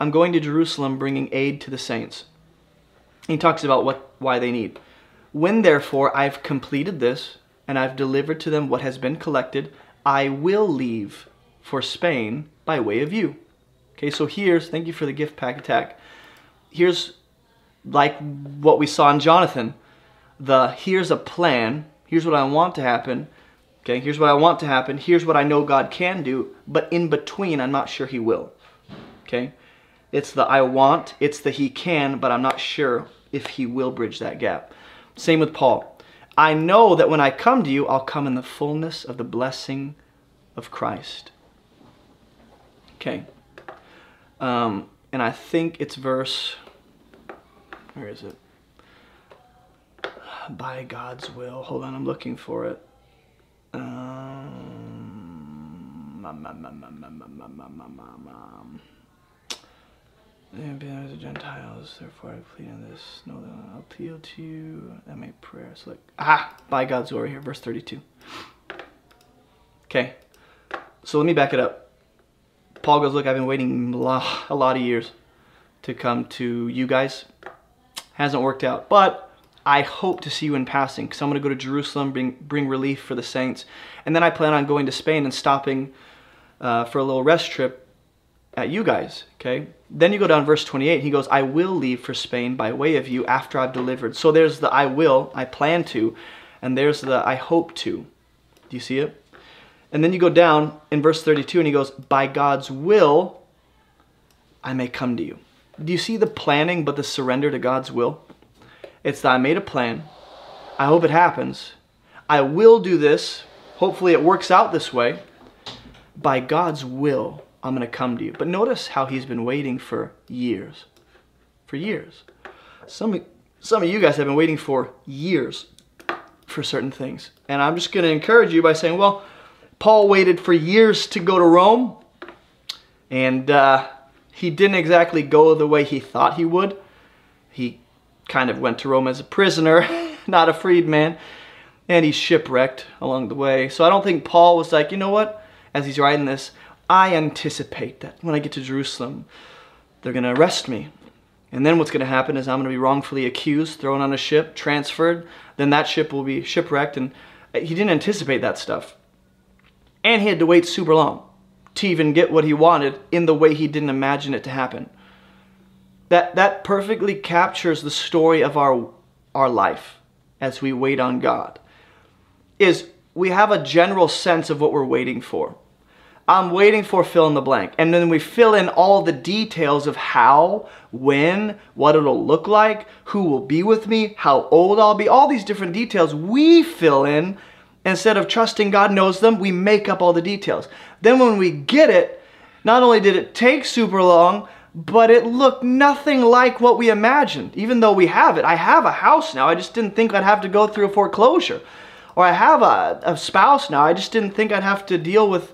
I'm going to Jerusalem bringing aid to the saints. He talks about what why they need. When therefore I've completed this and I've delivered to them what has been collected, I will leave for Spain by way of you. Okay, so here's, thank you for the gift pack attack. Here's like what we saw in Jonathan. The here's a plan, here's what I want to happen. Okay, here's what I want to happen, here's what I know God can do, but in between, I'm not sure He will. Okay, it's the I want, it's the He can, but I'm not sure if He will bridge that gap. Same with Paul. I know that when I come to you, I'll come in the fullness of the blessing of Christ. Okay. Um, and I think it's verse, where is it? By God's will. Hold on, I'm looking for it. Um, and the Gentiles, therefore I plead in this, no, that I'll appeal to you and make prayers. Look, ah, by God's glory here, verse 32. Okay, so let me back it up. Paul goes, look, I've been waiting a lot of years to come to you guys. Hasn't worked out, but I hope to see you in passing because I'm going to go to Jerusalem, bring, bring relief for the saints. And then I plan on going to Spain and stopping uh, for a little rest trip at you guys, okay? Then you go down verse 28, he goes, I will leave for Spain by way of you after I've delivered. So there's the I will, I plan to, and there's the I hope to. Do you see it? And then you go down in verse 32 and he goes, By God's will, I may come to you. Do you see the planning but the surrender to God's will? It's that I made a plan. I hope it happens. I will do this. Hopefully it works out this way. By God's will, I'm going to come to you. But notice how he's been waiting for years. For years. Some, some of you guys have been waiting for years for certain things. And I'm just going to encourage you by saying, well, Paul waited for years to go to Rome, and uh, he didn't exactly go the way he thought he would. He kind of went to Rome as a prisoner, not a freedman, and he's shipwrecked along the way. So I don't think Paul was like, you know what, as he's writing this, I anticipate that when I get to Jerusalem, they're going to arrest me. And then what's going to happen is I'm going to be wrongfully accused, thrown on a ship, transferred. Then that ship will be shipwrecked. And he didn't anticipate that stuff. And he had to wait super long to even get what he wanted in the way he didn't imagine it to happen. That, that perfectly captures the story of our, our life as we wait on God. Is we have a general sense of what we're waiting for. I'm waiting for fill in the blank. And then we fill in all the details of how, when, what it'll look like, who will be with me, how old I'll be, all these different details we fill in Instead of trusting God knows them, we make up all the details. Then when we get it, not only did it take super long, but it looked nothing like what we imagined. Even though we have it, I have a house now. I just didn't think I'd have to go through a foreclosure. Or I have a, a spouse now. I just didn't think I'd have to deal with,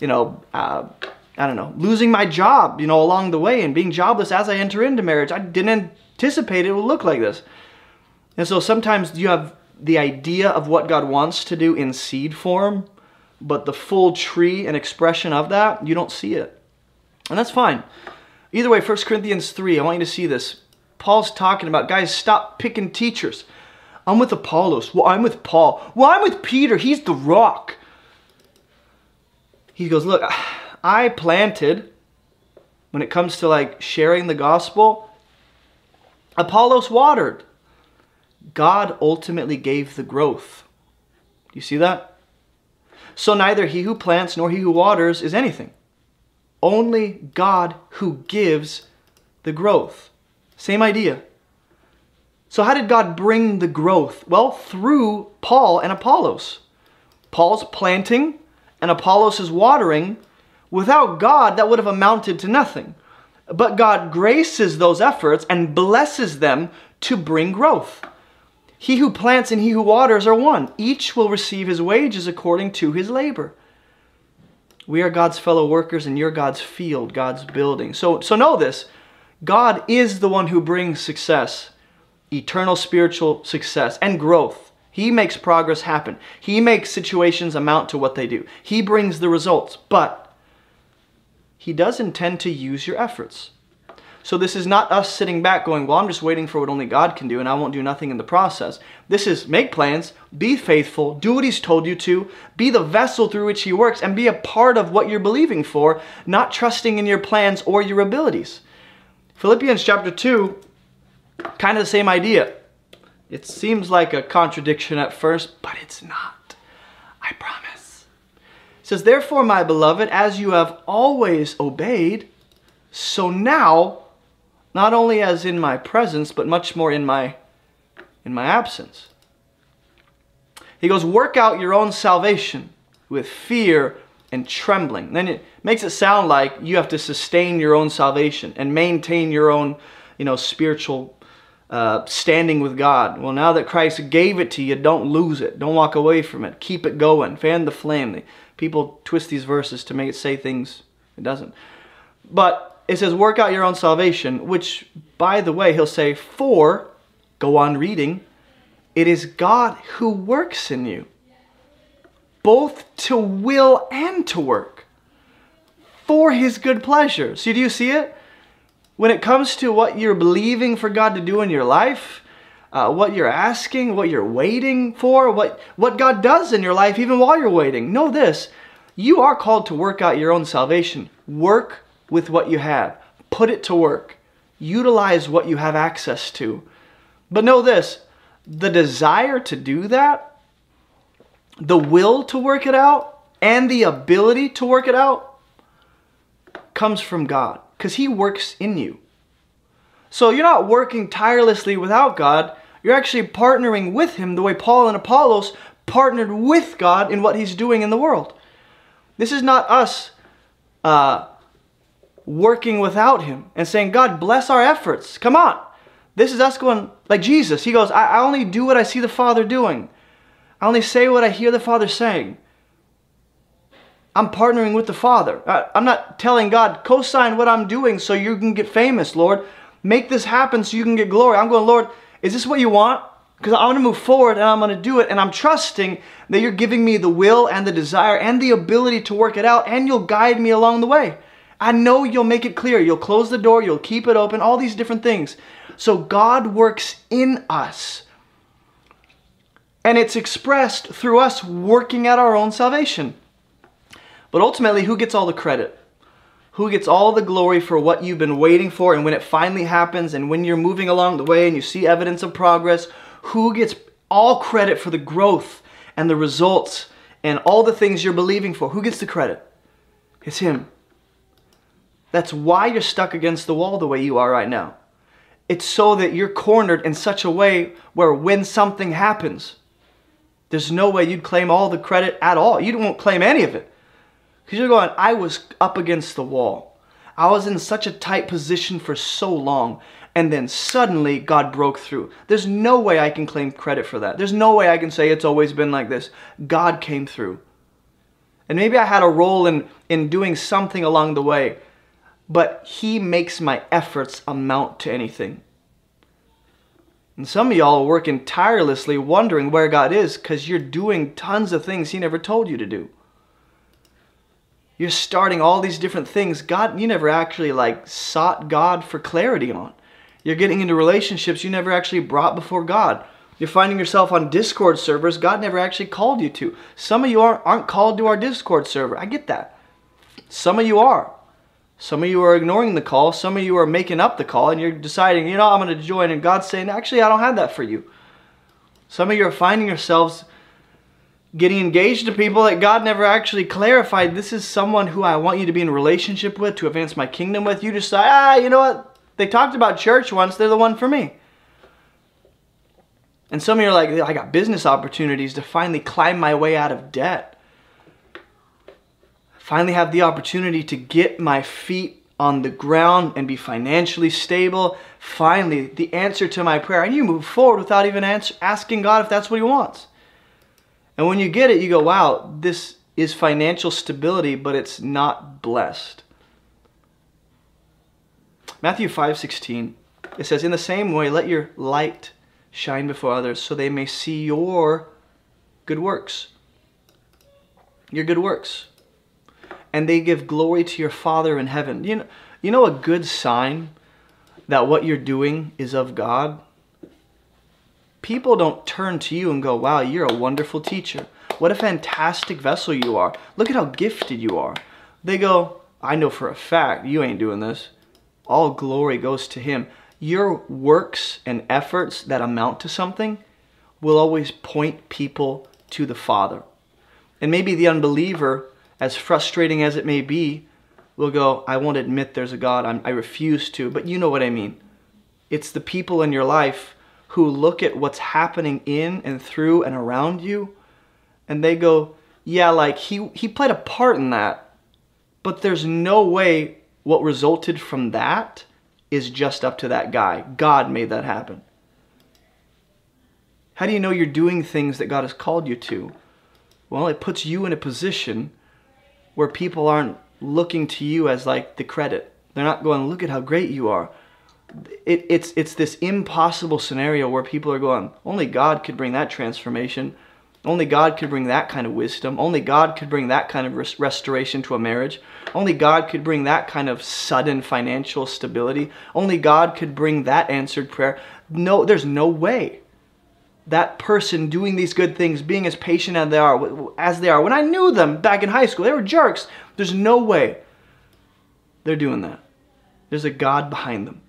you know, uh, I don't know, losing my job, you know, along the way and being jobless as I enter into marriage. I didn't anticipate it would look like this. And so sometimes you have the idea of what God wants to do in seed form, but the full tree and expression of that, you don't see it. And that's fine. Either way, 1 Corinthians 3, I want you to see this. Paul's talking about, guys, stop picking teachers. I'm with Apollos. Well, I'm with Paul. Well, I'm with Peter. He's the rock. He goes, look, I planted, when it comes to like sharing the gospel, Apollos watered. God ultimately gave the growth. Do you see that? So neither he who plants nor he who waters is anything. Only God who gives the growth. Same idea. So, how did God bring the growth? Well, through Paul and Apollos. Paul's planting and Apollos' is watering. Without God, that would have amounted to nothing. But God graces those efforts and blesses them to bring growth. He who plants and he who waters are one. Each will receive his wages according to his labor. We are God's fellow workers and you're God's field, God's building. So, so know this God is the one who brings success, eternal spiritual success, and growth. He makes progress happen. He makes situations amount to what they do. He brings the results, but He does intend to use your efforts. So this is not us sitting back going, well, I'm just waiting for what only God can do and I won't do nothing in the process. This is make plans, be faithful, do what he's told you to, be the vessel through which he works and be a part of what you're believing for, not trusting in your plans or your abilities. Philippians chapter 2, kind of the same idea. It seems like a contradiction at first, but it's not. I promise. It says, Therefore, my beloved, as you have always obeyed, so now not only as in my presence, but much more in my in my absence. He goes, work out your own salvation with fear and trembling. Then it makes it sound like you have to sustain your own salvation and maintain your own, you know, spiritual uh, standing with God. Well, now that Christ gave it to you, don't lose it. Don't walk away from it. Keep it going. Fan the flame. People twist these verses to make it say things it doesn't. But it says, work out your own salvation, which, by the way, he'll say, for, go on reading, it is God who works in you, both to will and to work, for his good pleasure. See, do you see it? When it comes to what you're believing for God to do in your life, uh, what you're asking, what you're waiting for, what, what God does in your life, even while you're waiting, know this you are called to work out your own salvation. Work with what you have. Put it to work. Utilize what you have access to. But know this the desire to do that, the will to work it out, and the ability to work it out comes from God because He works in you. So you're not working tirelessly without God, you're actually partnering with Him the way Paul and Apollos partnered with God in what He's doing in the world. This is not us uh, working without him and saying, God, bless our efforts. Come on. This is us going like Jesus. He goes, I, I only do what I see the Father doing. I only say what I hear the Father saying. I'm partnering with the Father. I'm not telling God, co sign what I'm doing so you can get famous, Lord. Make this happen so you can get glory. I'm going, Lord, is this what you want? Because I want to move forward and I'm going to do it. And I'm trusting that you're giving me the will and the desire and the ability to work it out and you'll guide me along the way. I know you'll make it clear. You'll close the door, you'll keep it open, all these different things. So God works in us. And it's expressed through us working at our own salvation. But ultimately, who gets all the credit? Who gets all the glory for what you've been waiting for and when it finally happens and when you're moving along the way and you see evidence of progress? Who gets all credit for the growth and the results and all the things you're believing for? Who gets the credit? It's Him. That's why you're stuck against the wall the way you are right now. It's so that you're cornered in such a way where when something happens, there's no way you'd claim all the credit at all. You won't claim any of it. Because you're going, I was up against the wall. I was in such a tight position for so long. And then suddenly God broke through. There's no way I can claim credit for that. There's no way I can say it's always been like this. God came through. And maybe I had a role in, in doing something along the way, but He makes my efforts amount to anything. And some of y'all are working tirelessly wondering where God is because you're doing tons of things He never told you to do. You're starting all these different things god you never actually like sought god for clarity on. You're getting into relationships you never actually brought before god. You're finding yourself on discord servers god never actually called you to. Some of you aren't, aren't called to our discord server. I get that. Some of you are some of you are ignoring the call some of you are making up the call and you're deciding you know i'm going to join and god's saying actually i don't have that for you some of you are finding yourselves getting engaged to people that God never actually clarified. This is someone who I want you to be in relationship with, to advance my kingdom with. You say, ah, you know what? They talked about church once. They're the one for me. And some of you are like, I got business opportunities to finally climb my way out of debt. Finally have the opportunity to get my feet on the ground and be financially stable. Finally, the answer to my prayer. And you move forward without even answer, asking God if that's what He wants. And when you get it, you go, wow, this is financial stability, but it's not blessed. Matthew 5 16, it says, In the same way, let your light shine before others so they may see your good works. Your good works. And they give glory to your Father in heaven. You know, you know a good sign that what you're doing is of God? people don't turn to you and go, wow, you're a wonderful teacher. What a fantastic vessel you are. Look at how gifted you are. They go, I know for a fact you ain't doing this. All glory goes to him. Your works and efforts that amount to something will always point people to the Father. And maybe the unbeliever, as frustrating as it may be, will go, I won't admit there's a God. I'm, i refuse to. But you know what I mean. It's the people in your life who look at what's happening in and through and around you and they go, yeah, like he, he played a part in that, but there's no way what resulted from that is just up to that guy. God made that happen. How do you know you're doing things that God has called you to? Well, it puts you in a position where people aren't looking to you as like the credit. They're not going, look at how great you are it, it's it's this impossible scenario where people are going, only God could bring that transformation. Only God could bring that kind of wisdom. Only God could bring that kind of res- restoration to a marriage. Only God could bring that kind of sudden financial stability. Only God could bring that answered prayer. No, there's no way that person doing these good things, being as patient as they are, as they are. When I knew them back in high school, they were jerks. There's no way they're doing that. There's a God behind them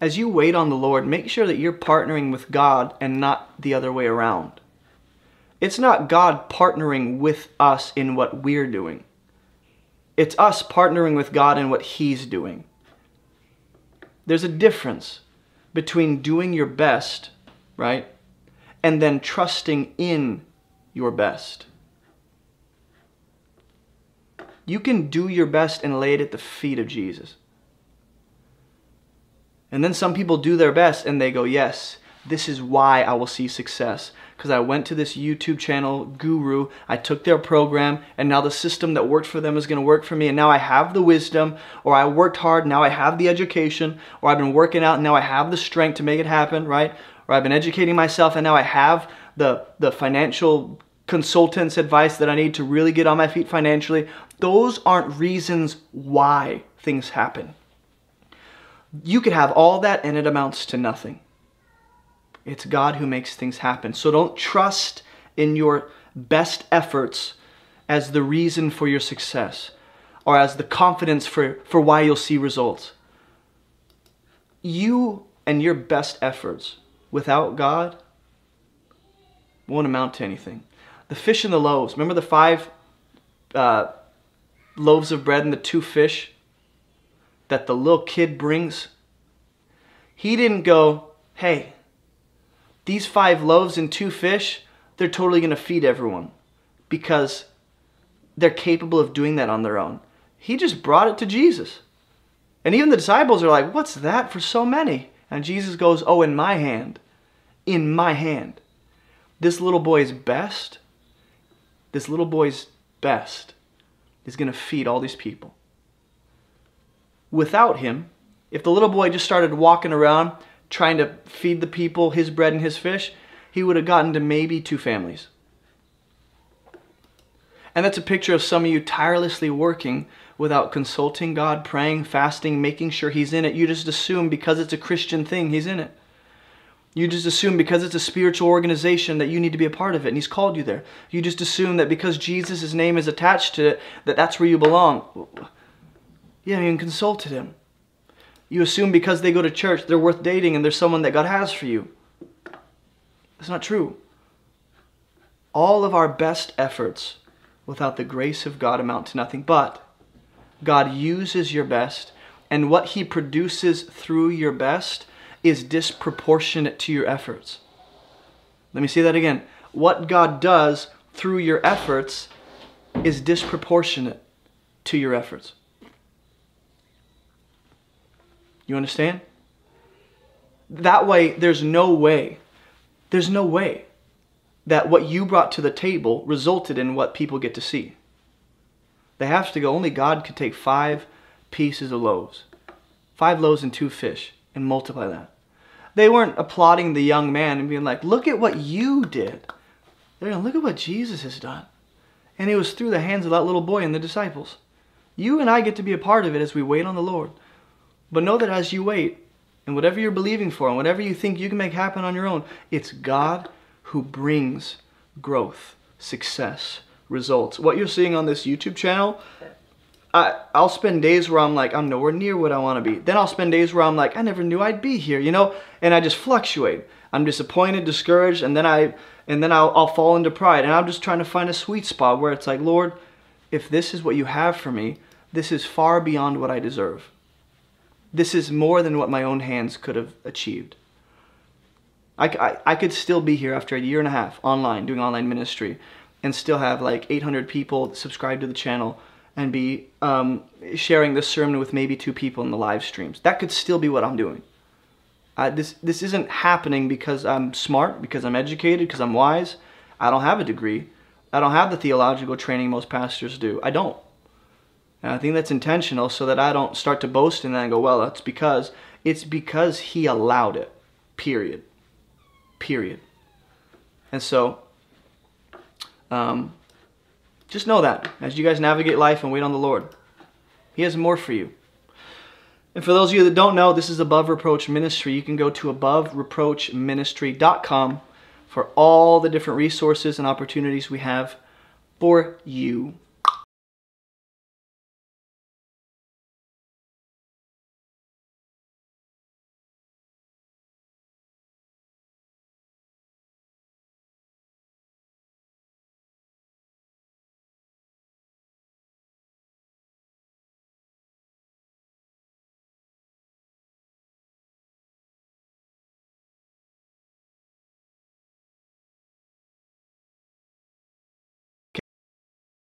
as you wait on the Lord, make sure that you're partnering with God and not the other way around. It's not God partnering with us in what we're doing. It's us partnering with God in what He's doing. There's a difference between doing your best, right, and then trusting in your best. You can do your best and lay it at the feet of Jesus. And then some people do their best and they go, Yes, this is why I will see success. Because I went to this YouTube channel, Guru, I took their program, and now the system that worked for them is going to work for me. And now I have the wisdom, or I worked hard, now I have the education, or I've been working out, and now I have the strength to make it happen, right? Or I've been educating myself, and now I have the, the financial consultant's advice that I need to really get on my feet financially. Those aren't reasons why things happen. You could have all that and it amounts to nothing. It's God who makes things happen. So don't trust in your best efforts as the reason for your success or as the confidence for, for why you'll see results. You and your best efforts without God won't amount to anything. The fish and the loaves. Remember the five uh, loaves of bread and the two fish that the little kid brings? He didn't go, hey, these five loaves and two fish, they're totally going to feed everyone because they're capable of doing that on their own. He just brought it to Jesus. And even the disciples are like, What's that for so many? And Jesus goes, Oh, in my hand. In my hand. This little boy's best, this little boy's best is going to feed all these people. Without him, if the little boy just started walking around trying to feed the people his bread and his fish, he would have gotten to maybe two families. And that's a picture of some of you tirelessly working without consulting God, praying, fasting, making sure He's in it. You just assume because it's a Christian thing, He's in it. You just assume because it's a spiritual organization that you need to be a part of it and He's called you there. You just assume that because Jesus' name is attached to it, that that's where you belong. You haven't even consulted Him. You assume because they go to church, they're worth dating and there's someone that God has for you. That's not true. All of our best efforts without the grace of God amount to nothing. But God uses your best, and what He produces through your best is disproportionate to your efforts. Let me say that again. What God does through your efforts is disproportionate to your efforts. You understand? That way, there's no way, there's no way that what you brought to the table resulted in what people get to see. They have to go, only God could take five pieces of loaves, five loaves and two fish, and multiply that. They weren't applauding the young man and being like, look at what you did. They're going, look at what Jesus has done. And it was through the hands of that little boy and the disciples. You and I get to be a part of it as we wait on the Lord. But know that as you wait, and whatever you're believing for, and whatever you think you can make happen on your own, it's God who brings growth, success, results. What you're seeing on this YouTube channel, I, I'll spend days where I'm like, I'm nowhere near what I want to be. Then I'll spend days where I'm like, I never knew I'd be here, you know? And I just fluctuate. I'm disappointed, discouraged, and then I and then I'll, I'll fall into pride. And I'm just trying to find a sweet spot where it's like, Lord, if this is what you have for me, this is far beyond what I deserve. This is more than what my own hands could have achieved. I, I, I could still be here after a year and a half online doing online ministry and still have like 800 people subscribe to the channel and be um, sharing this sermon with maybe two people in the live streams. That could still be what I'm doing. Uh, this, this isn't happening because I'm smart, because I'm educated, because I'm wise. I don't have a degree. I don't have the theological training most pastors do. I don't. And I think that's intentional so that I don't start to boast and go, well, that's because. It's because he allowed it. Period. Period. And so, um, just know that as you guys navigate life and wait on the Lord, He has more for you. And for those of you that don't know, this is Above Reproach Ministry. You can go to abovereproachministry.com for all the different resources and opportunities we have for you.